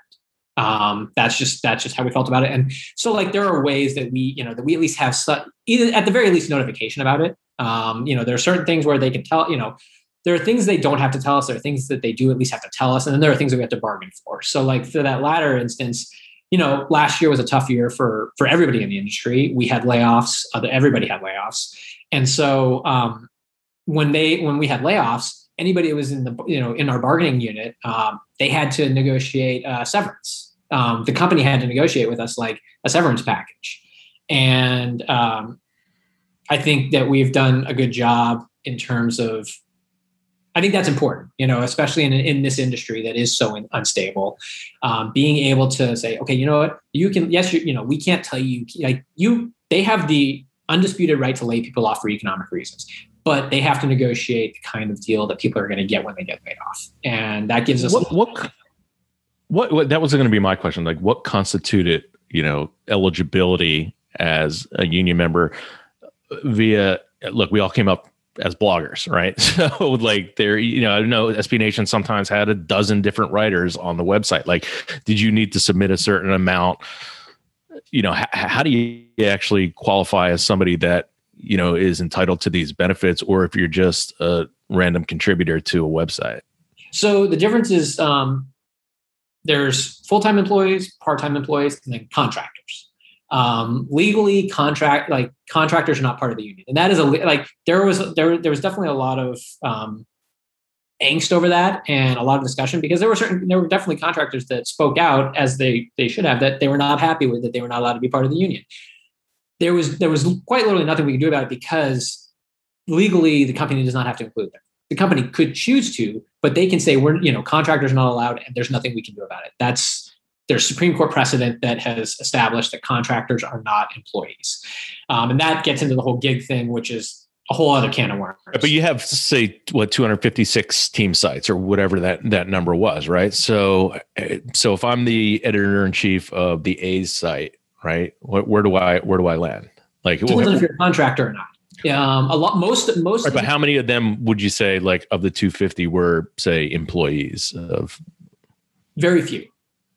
um, that's just that's just how we felt about it. And so like there are ways that we you know that we at least have su- either at the very least notification about it. Um, you know there are certain things where they can tell you know there are things they don't have to tell us. There are things that they do at least have to tell us. And then there are things that we have to bargain for. So like for that latter instance you know last year was a tough year for for everybody in the industry. We had layoffs everybody had layoffs. And so um, when they when we had layoffs anybody who was in the you know in our bargaining unit, um, they had to negotiate uh, severance. Um, the company had to negotiate with us like a severance package, and um, I think that we've done a good job in terms of. I think that's important, you know, especially in in this industry that is so unstable. Um, being able to say, okay, you know what, you can, yes, you, you know, we can't tell you, like you, they have the undisputed right to lay people off for economic reasons but they have to negotiate the kind of deal that people are going to get when they get laid off, and that gives us what what, what, what that was going to be my question. Like, what constituted you know eligibility as a union member via? Look, we all came up as bloggers, right? So like there, you know, I know SB Nation sometimes had a dozen different writers on the website. Like, did you need to submit a certain amount? You know, h- how do you actually qualify as somebody that you know is entitled to these benefits or if you're just a random contributor to a website? So the difference is um, there's full-time employees part-time employees and then contractors. Um, legally contract like contractors are not part of the union. And that is a like there was there, there was definitely a lot of um, angst over that and a lot of discussion because there were certain there were definitely contractors that spoke out as they they should have that they were not happy with that they were not allowed to be part of the union there was there was quite literally nothing we could do about it because legally the company does not have to include them. The company could choose to, but they can say we're you know contractors are not allowed, and there's nothing we can do about it. That's there's Supreme Court precedent that has established that contractors are not employees, um, and that gets into the whole gig thing, which is a whole other can of worms. But you have say what 256 team sites or whatever that that number was, right? So so if I'm the editor in chief of the A's site, right? Where, where do I where do I land? Like, depends if you're a contractor or not. Um, a lot, most, most. Right, but how many of them would you say, like, of the 250 were, say, employees of? Very few.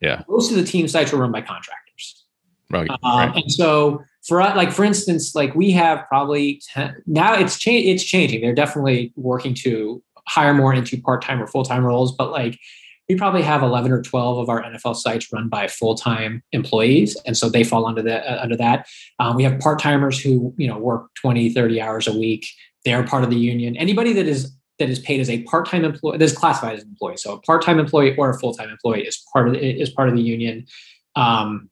Yeah. Most of the team sites were run by contractors. Right. Um, right. And so, for like, for instance, like we have probably 10, now it's cha- it's changing. They're definitely working to hire more into part time or full time roles, but like we probably have 11 or 12 of our NFL sites run by full-time employees. And so they fall under the, uh, under that. Um, we have part-timers who, you know, work 20, 30 hours a week. They're part of the union. Anybody that is that is paid as a part-time employee that is classified as an employee. So a part-time employee or a full-time employee is part of the, is part of the union. Um,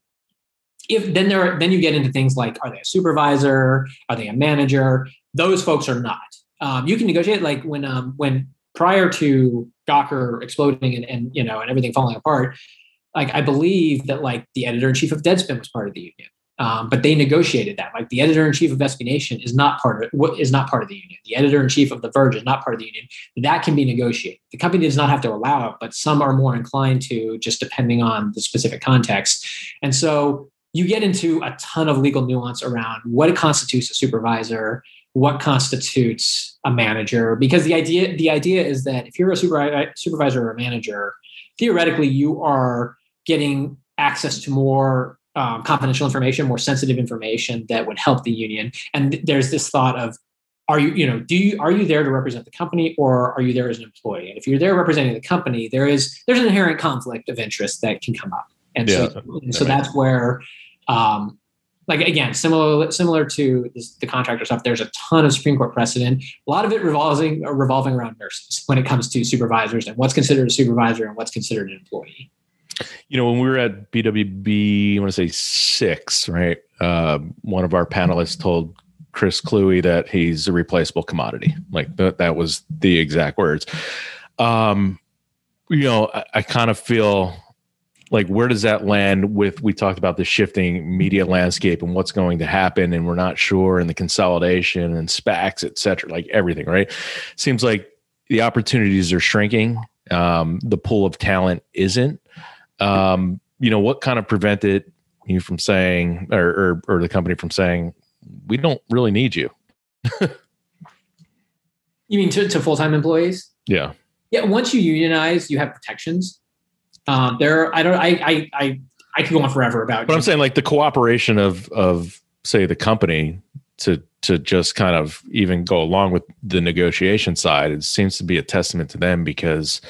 if then there are, then you get into things like are they a supervisor? Are they a manager? Those folks are not. Um, you can negotiate like when um, when prior to Gawker exploding and, and you know and everything falling apart. Like I believe that like the editor in chief of Deadspin was part of the union. Um, but they negotiated that. Like the editor in chief of SB Nation is not part of what is not part of the union. The editor in chief of The Verge is not part of the union. That can be negotiated. The company does not have to allow it, but some are more inclined to, just depending on the specific context. And so you get into a ton of legal nuance around what constitutes a supervisor, what constitutes a manager, because the idea the idea is that if you're a supervisor or a manager, theoretically you are getting access to more um, confidential information, more sensitive information that would help the union. And th- there's this thought of, are you, you know, do you are you there to represent the company or are you there as an employee? And if you're there representing the company, there is there's an inherent conflict of interest that can come up. And yeah, so, and so that's where, um, like again, similar similar to this, the contractor stuff. There's a ton of Supreme Court precedent. A lot of it revolving revolving around nurses when it comes to supervisors and what's considered a supervisor and what's considered an employee you know, when we were at BWB, I want to say six, right? Uh, one of our panelists told Chris Cluey that he's a replaceable commodity. Like that, that was the exact words. Um, you know, I, I kind of feel like where does that land with we talked about the shifting media landscape and what's going to happen and we're not sure and the consolidation and SPACs, et cetera, like everything, right? Seems like the opportunities are shrinking. Um, the pool of talent isn't um, you know, what kind of prevented you from saying, or, or, or the company from saying, we don't really need you? you mean to, to full time employees? Yeah. Yeah. Once you unionize, you have protections. Um, there, I don't, I, I, I, I could go on forever about. But I'm saying, like the cooperation of of say the company to to just kind of even go along with the negotiation side. It seems to be a testament to them because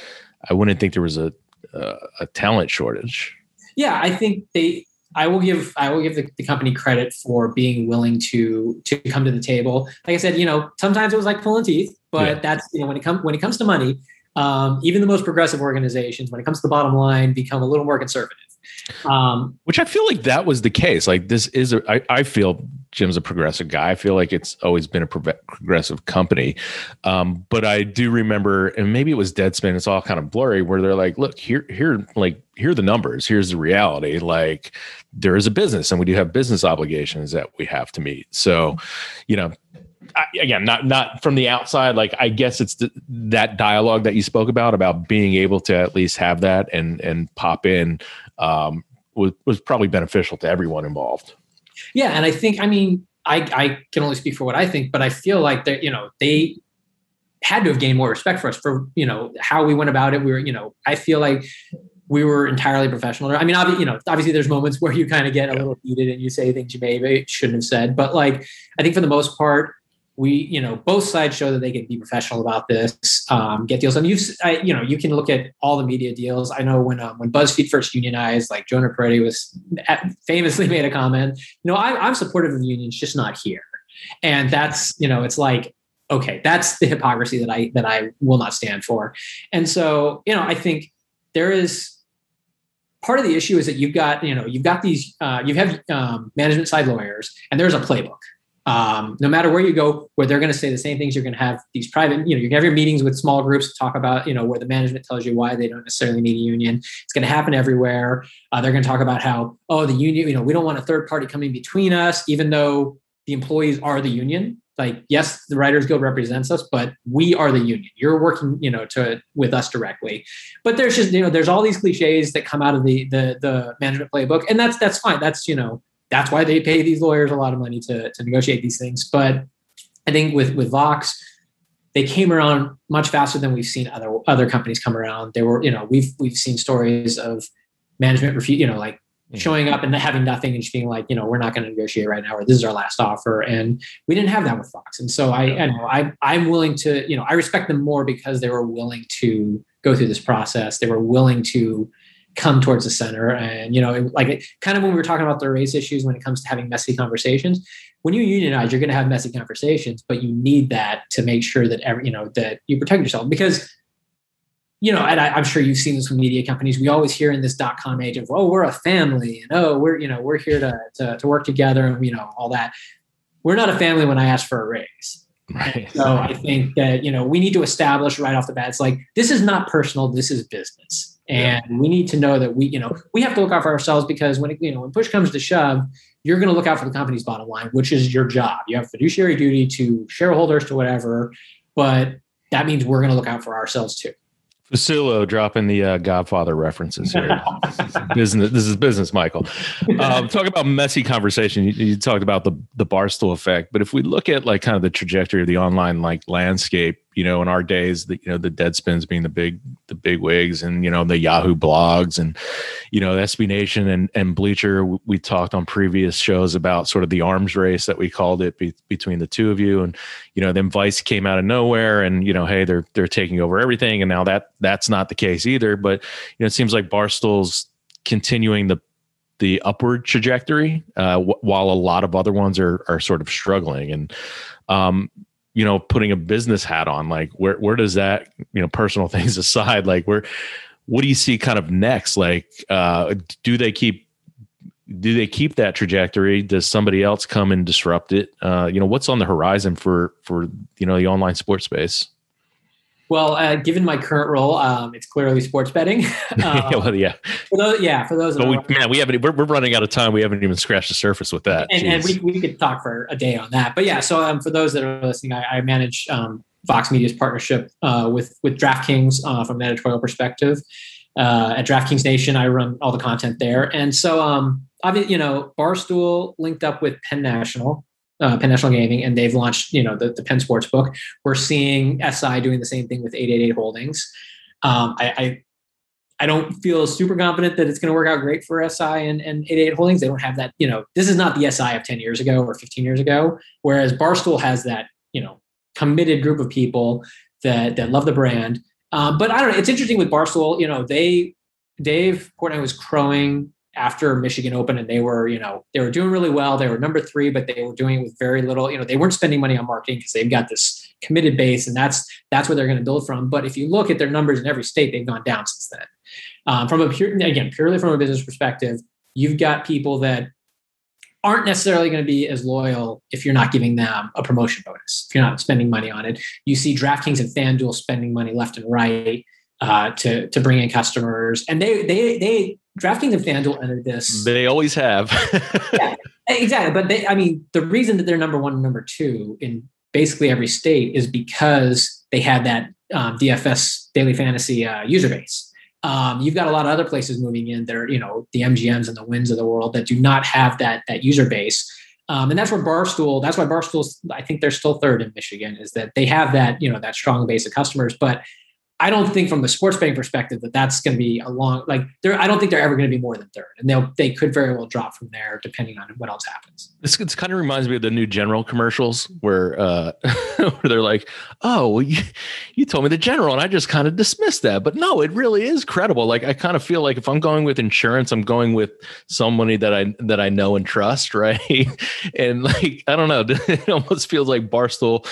I wouldn't think there was a uh, a talent shortage. Yeah, I think they. I will give I will give the, the, company credit for being willing to to come to the table. Like I said, you know, sometimes it was like pulling teeth, but yeah. that's you know when it comes when it comes to money, um, even the most progressive organizations, when it comes to the bottom line, become a little more conservative. Um, Which I feel like that was the case. Like this is, a, I, I feel Jim's a progressive guy. I feel like it's always been a progressive company. Um, but I do remember, and maybe it was Deadspin. It's all kind of blurry, where they're like, "Look here, here, like here are the numbers. Here's the reality. Like there is a business, and we do have business obligations that we have to meet. So, you know." I, again, not not from the outside. Like I guess it's the, that dialogue that you spoke about about being able to at least have that and and pop in um, was was probably beneficial to everyone involved. Yeah, and I think I mean I I can only speak for what I think, but I feel like that you know they had to have gained more respect for us for you know how we went about it. We were you know I feel like we were entirely professional. I mean, obviously, you know, obviously there's moments where you kind of get a little heated and you say things you maybe shouldn't have said, but like I think for the most part, we you know both sides show that they can be professional about this um, get deals. And you you know you can look at all the media deals. I know when um, when buzzfeed first unionized like jonah peretti was famously made a comment you know I, i'm supportive of unions just not here. And that's you know it's like okay that's the hypocrisy that i that i will not stand for. And so you know i think there is part of the issue is that you've got you know you've got these uh, you have um, management side lawyers and there's a playbook um, no matter where you go, where they're going to say the same things. You're going to have these private, you know, you have your meetings with small groups to talk about, you know, where the management tells you why they don't necessarily need a union. It's going to happen everywhere. Uh, they're going to talk about how, oh, the union, you know, we don't want a third party coming between us, even though the employees are the union. Like, yes, the Writers Guild represents us, but we are the union. You're working, you know, to with us directly. But there's just, you know, there's all these cliches that come out of the the the management playbook, and that's that's fine. That's you know that's why they pay these lawyers a lot of money to, to negotiate these things. But I think with with Vox, they came around much faster than we've seen other other companies come around. They were, you know, we've we've seen stories of management refuse, you know, like mm-hmm. showing up and having nothing and just being like, you know, we're not going to negotiate right now, or this is our last offer. And we didn't have that with Vox. And so I, I know I I'm willing to, you know, I respect them more because they were willing to go through this process. They were willing to come towards the center. And, you know, like kind of when we were talking about the race issues when it comes to having messy conversations, when you unionize, you're going to have messy conversations, but you need that to make sure that every, you know, that you protect yourself because, you know, and I, am sure you've seen this from media companies. We always hear in this dot com age of, oh, we're a family and oh, we're, you know, we're here to, to, to work together and, you know, all that. We're not a family when I ask for a raise. Right. So I think that, you know, we need to establish right off the bat, it's like, this is not personal, this is business and yeah. we need to know that we you know we have to look out for ourselves because when it, you know when push comes to shove you're going to look out for the company's bottom line which is your job you have fiduciary duty to shareholders to whatever but that means we're going to look out for ourselves too Fucillo dropping the uh, Godfather references here. business. This is business, Michael. Um, talk about messy conversation. You, you, talked about the the barstool effect, but if we look at like kind of the trajectory of the online like landscape, you know, in our days, the you know the Deadspins being the big the big wigs, and you know the Yahoo blogs, and you know SB Nation and and Bleacher. We talked on previous shows about sort of the arms race that we called it be, between the two of you, and you know then Vice came out of nowhere, and you know hey they're they're taking over everything, and now that that's not the case either. But you know it seems like Barstool's continuing the the upward trajectory, uh, w- while a lot of other ones are are sort of struggling. And um, you know, putting a business hat on, like where where does that, you know, personal things aside, like where what do you see kind of next? Like uh do they keep do they keep that trajectory? Does somebody else come and disrupt it? Uh, you know, what's on the horizon for for you know the online sports space? Well, uh, given my current role, um, it's clearly sports betting. Um, well, yeah. For those, yeah, for those. But we, man, we haven't. We're, we're, running out of time. We haven't even scratched the surface with that. And, and we, we could talk for a day on that. But yeah, so um, for those that are listening, I, I manage um, Vox Media's partnership uh, with with DraftKings uh, from an editorial perspective. Uh, at DraftKings Nation, I run all the content there, and so um, obviously, you know, Barstool linked up with Penn National, uh, Penn National Gaming, and they've launched, you know, the, the Penn Sports Book. We're seeing SI doing the same thing with 888 Holdings. Um, I, I, I don't feel super confident that it's going to work out great for SI and, and 888 Holdings. They don't have that, you know, this is not the SI of 10 years ago or 15 years ago. Whereas Barstool has that, you know, committed group of people that that love the brand. Um, but I don't know. It's interesting with Barstool. You know, they Dave Portnoy was crowing after Michigan Open, and they were, you know, they were doing really well. They were number three, but they were doing it with very little. You know, they weren't spending money on marketing because they've got this committed base, and that's that's where they're going to build from. But if you look at their numbers in every state, they've gone down since then. Um, from a pure, again, purely from a business perspective, you've got people that aren't necessarily going to be as loyal if you're not giving them a promotion bonus, if you're not spending money on it. You see DraftKings and FanDuel spending money left and right uh, to to bring in customers, and they they they DraftKings and FanDuel entered this. They always have. yeah, exactly. But they, I mean, the reason that they're number one and number two in basically every state is because they had that um, DFS daily fantasy uh, user base. Um, you've got a lot of other places moving in that are, you know, the MGMs and the Wynn's of the world that do not have that that user base. Um, and that's where Barstool, that's why Barstool's, I think they're still third in Michigan, is that they have that, you know, that strong base of customers. But I don't think from the sports betting perspective that that's going to be a long like there. I don't think they're ever going to be more than third, and they'll they could very well drop from there depending on what else happens. This, this kind of reminds me of the new General commercials where uh, where they're like, "Oh, well, you, you told me the General, and I just kind of dismissed that." But no, it really is credible. Like I kind of feel like if I'm going with insurance, I'm going with somebody that I that I know and trust, right? and like I don't know, it almost feels like Barstool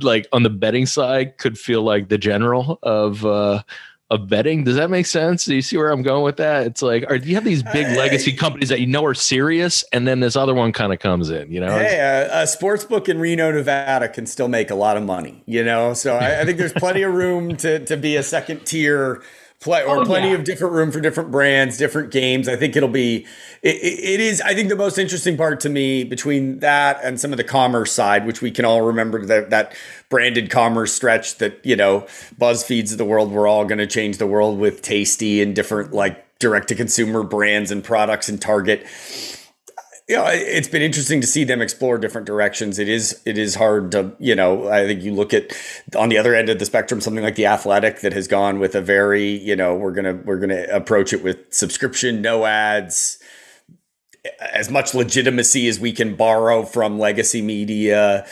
like on the betting side could feel like the general of uh of betting. Does that make sense? Do you see where I'm going with that? It's like, are do you have these big legacy companies that you know are serious, and then this other one kind of comes in? You know, hey, a, a sports book in Reno, Nevada, can still make a lot of money. You know, so I, I think there's plenty of room to to be a second tier play or oh, plenty yeah. of different room for different brands, different games. I think it'll be it, it is I think the most interesting part to me between that and some of the commerce side, which we can all remember that that branded commerce stretch that, you know, BuzzFeeds of the world we're all going to change the world with Tasty and different like direct to consumer brands and products and Target know, it's been interesting to see them explore different directions. It is it is hard to you know. I think you look at on the other end of the spectrum, something like the Athletic that has gone with a very you know we're gonna we're gonna approach it with subscription, no ads, as much legitimacy as we can borrow from legacy media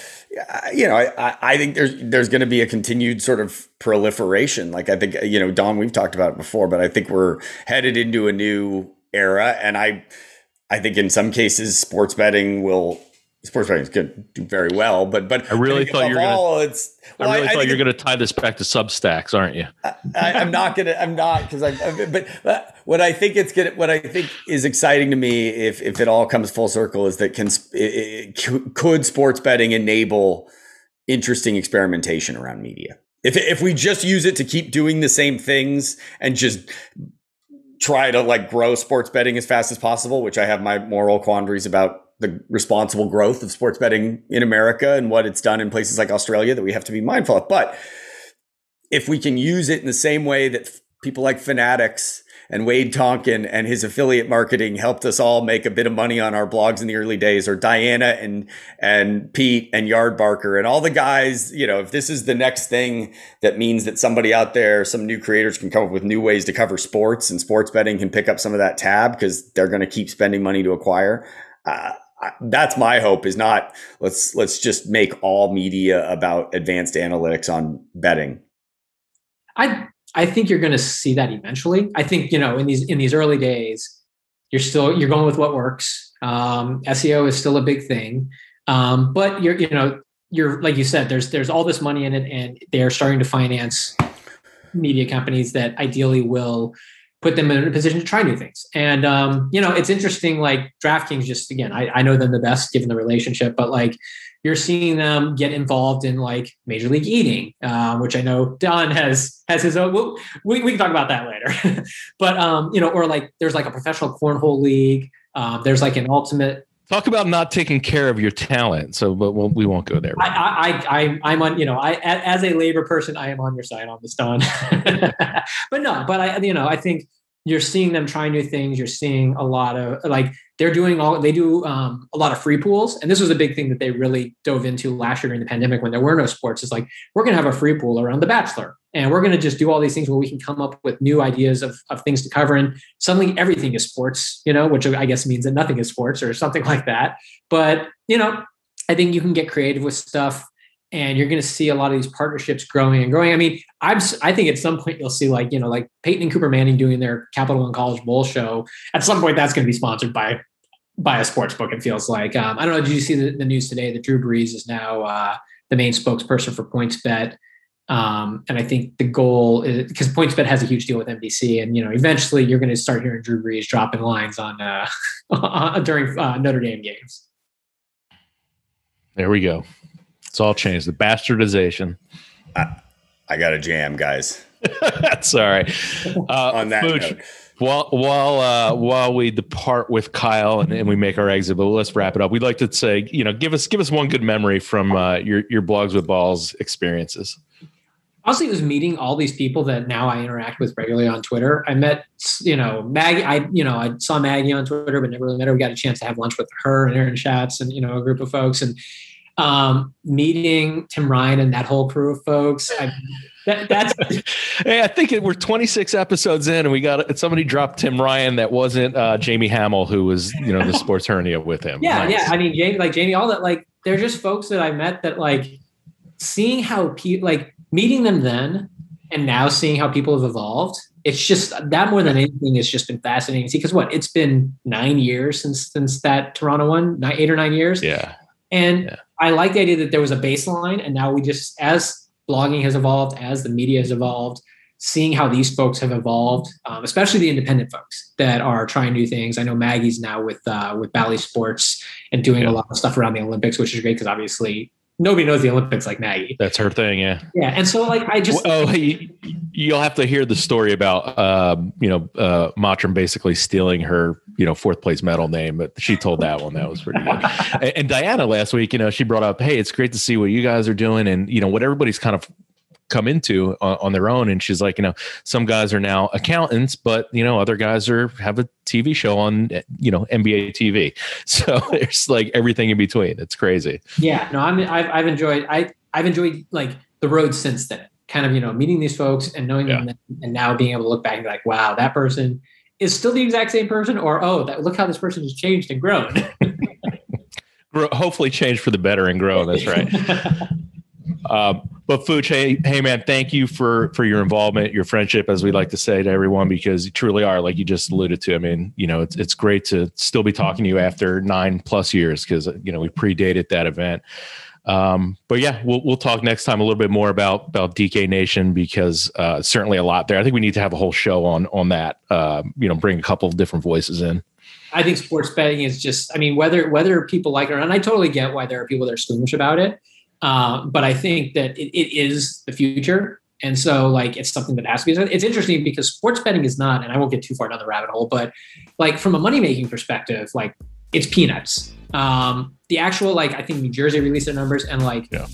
you know, I, I think there's there's going to be a continued sort of proliferation. Like I think you know, Don, we've talked about it before, but I think we're headed into a new era, and I I think in some cases sports betting will sports betting is going to do very well. But but I really thought you were all, gonna. Well, I really I, thought I you're going to tie this back to Substacks, aren't you? I, am not going to. I'm not because I. But, but what I think it's going. What I think is exciting to me, if if it all comes full circle, is that can it, it, could sports betting enable interesting experimentation around media. If if we just use it to keep doing the same things and just try to like grow sports betting as fast as possible, which I have my moral quandaries about the responsible growth of sports betting in America and what it's done in places like Australia that we have to be mindful of. But if we can use it in the same way that people like Fanatics and Wade Tonkin and his affiliate marketing helped us all make a bit of money on our blogs in the early days, or Diana and and Pete and Yardbarker and all the guys. You know, if this is the next thing that means that somebody out there, some new creators can come up with new ways to cover sports, and sports betting can pick up some of that tab because they're going to keep spending money to acquire. Uh, that's my hope is not let's let's just make all media about advanced analytics on betting i i think you're going to see that eventually i think you know in these in these early days you're still you're going with what works um, seo is still a big thing um, but you're you know you're like you said there's there's all this money in it and they're starting to finance media companies that ideally will put them in a position to try new things. And um, you know, it's interesting. Like DraftKings, just again, I, I know them the best given the relationship, but like you're seeing them get involved in like Major League Eating, uh, which I know Don has has his own. We, we can talk about that later. but um, you know, or like there's like a professional cornhole league. Um, there's like an ultimate Talk about not taking care of your talent. So, but we'll, we won't go there. I, I, I, am on, you know, I, as a labor person, I am on your side on this, Don. but no, but I, you know, I think you're seeing them try new things. You're seeing a lot of like they're doing all they do um, a lot of free pools, and this was a big thing that they really dove into last year during the pandemic when there were no sports. Is like we're going to have a free pool around The Bachelor, and we're going to just do all these things where we can come up with new ideas of of things to cover, and suddenly everything is sports, you know, which I guess means that nothing is sports or something like that. But you know, I think you can get creative with stuff and you're going to see a lot of these partnerships growing and growing. I mean, I'm I think at some point you'll see like you know like Peyton and Cooper Manning doing their Capital One College Bowl show. At some point, that's going to be sponsored by by a sports book. It feels like um, I don't know. Did you see the, the, news today that Drew Brees is now uh, the main spokesperson for PointsBet? Um, and I think the goal is because PointsBet has a huge deal with NBC, and you know eventually you're going to start hearing Drew Brees dropping lines on uh, during uh, Notre Dame games. There we go. It's all changed. The bastardization. I, I got a jam, guys. That's all right. Uh, On that Fooch, note. While while uh, while we depart with Kyle and, and, we make our exit, but let's wrap it up. We'd like to say, you know, give us give us one good memory from uh, your your blogs with balls experiences. Honestly, it was meeting all these people that now I interact with regularly on Twitter. I met, you know, Maggie. I you know I saw Maggie on Twitter, but never really met her. We got a chance to have lunch with her and Aaron Schatz and you know a group of folks and um, meeting Tim Ryan and that whole crew of folks. I, that, that's hey, I think it, we're 26 episodes in, and we got somebody dropped Tim Ryan that wasn't uh, Jamie Hamill, who was you know the sports hernia with him. Yeah, nice. yeah. I mean, Jamie, like Jamie, all that, like they're just folks that I met that like seeing how people like meeting them then and now seeing how people have evolved it's just that more than anything has just been fascinating to see because what it's been nine years since since that toronto one nine, eight or nine years yeah and yeah. I like the idea that there was a baseline, and now we just, as blogging has evolved, as the media has evolved, seeing how these folks have evolved, um, especially the independent folks that are trying new things. I know Maggie's now with uh, with Bally Sports and doing yeah. a lot of stuff around the Olympics, which is great because obviously nobody knows the Olympics like Maggie. That's her thing, yeah. Yeah, and so like I just oh, you, will have to hear the story about um, you know uh, Mottram basically stealing her you know fourth place medal name, but she told that one that was pretty good. and, and Diana last week, you know, she brought up, hey, it's great to see what you guys are doing, and you know what everybody's kind of come into on, on, their own. And she's like you know some guys are now accountants but you know other guys are have a tv show on you know nba tv so there's like everything in between. It's crazy. Yeah. No i'm I've, I've enjoyed i i've enjoyed like the road since then. Kind of you know meeting these folks and knowing yeah. them and now being able to look back and be like wow that person is still the exact same person or oh that look how this person has changed and grown. Hopefully change for the better and grow. That's right. Um, but Fooch, hey, hey, man, thank you for for your involvement, your friendship, as we like to say to everyone, because you truly are, like you just alluded to. I mean, you know, it's it's great to still be talking to you after nine plus years because you know we predated that event. Um, but yeah, we'll we'll talk next time a little bit more about about DK Nation because uh, certainly a lot there. I think we need to have a whole show on on that. Uh, you know, bring a couple of different voices in. I think sports betting is just. I mean, whether whether people like it or not, and I totally get why there are people that are squeamish about it. Uh, but I think that it, it is the future. And so, like, it's something that has to be. It's interesting because sports betting is not, and I won't get too far down the rabbit hole, but like from a money making perspective, like it's peanuts. Um, the actual, like, I think New Jersey released their numbers, and like yeah.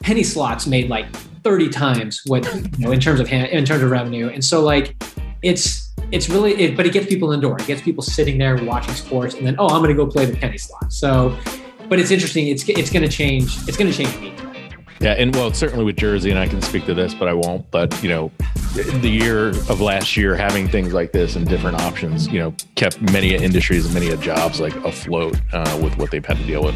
penny slots made like 30 times what you know in terms of hand, in terms of revenue. And so, like, it's it's really, it, but it gets people indoor. It gets people sitting there watching sports, and then oh, I'm going to go play the penny slot. So but it's interesting. It's it's going to change. It's going to change me. Yeah, and well, certainly with Jersey, and I can speak to this, but I won't. But you know, the year of last year, having things like this and different options, you know, kept many industries and many jobs like afloat uh, with what they've had to deal with.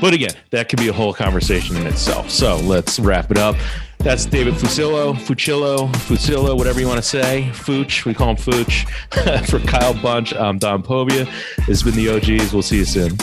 But again, that could be a whole conversation in itself. So let's wrap it up. That's David Fucillo, Fucillo, Fucillo, whatever you want to say. Fooch, we call him Fooch. For Kyle Bunch, I'm Don Povia. Has been the OGs. We'll see you soon.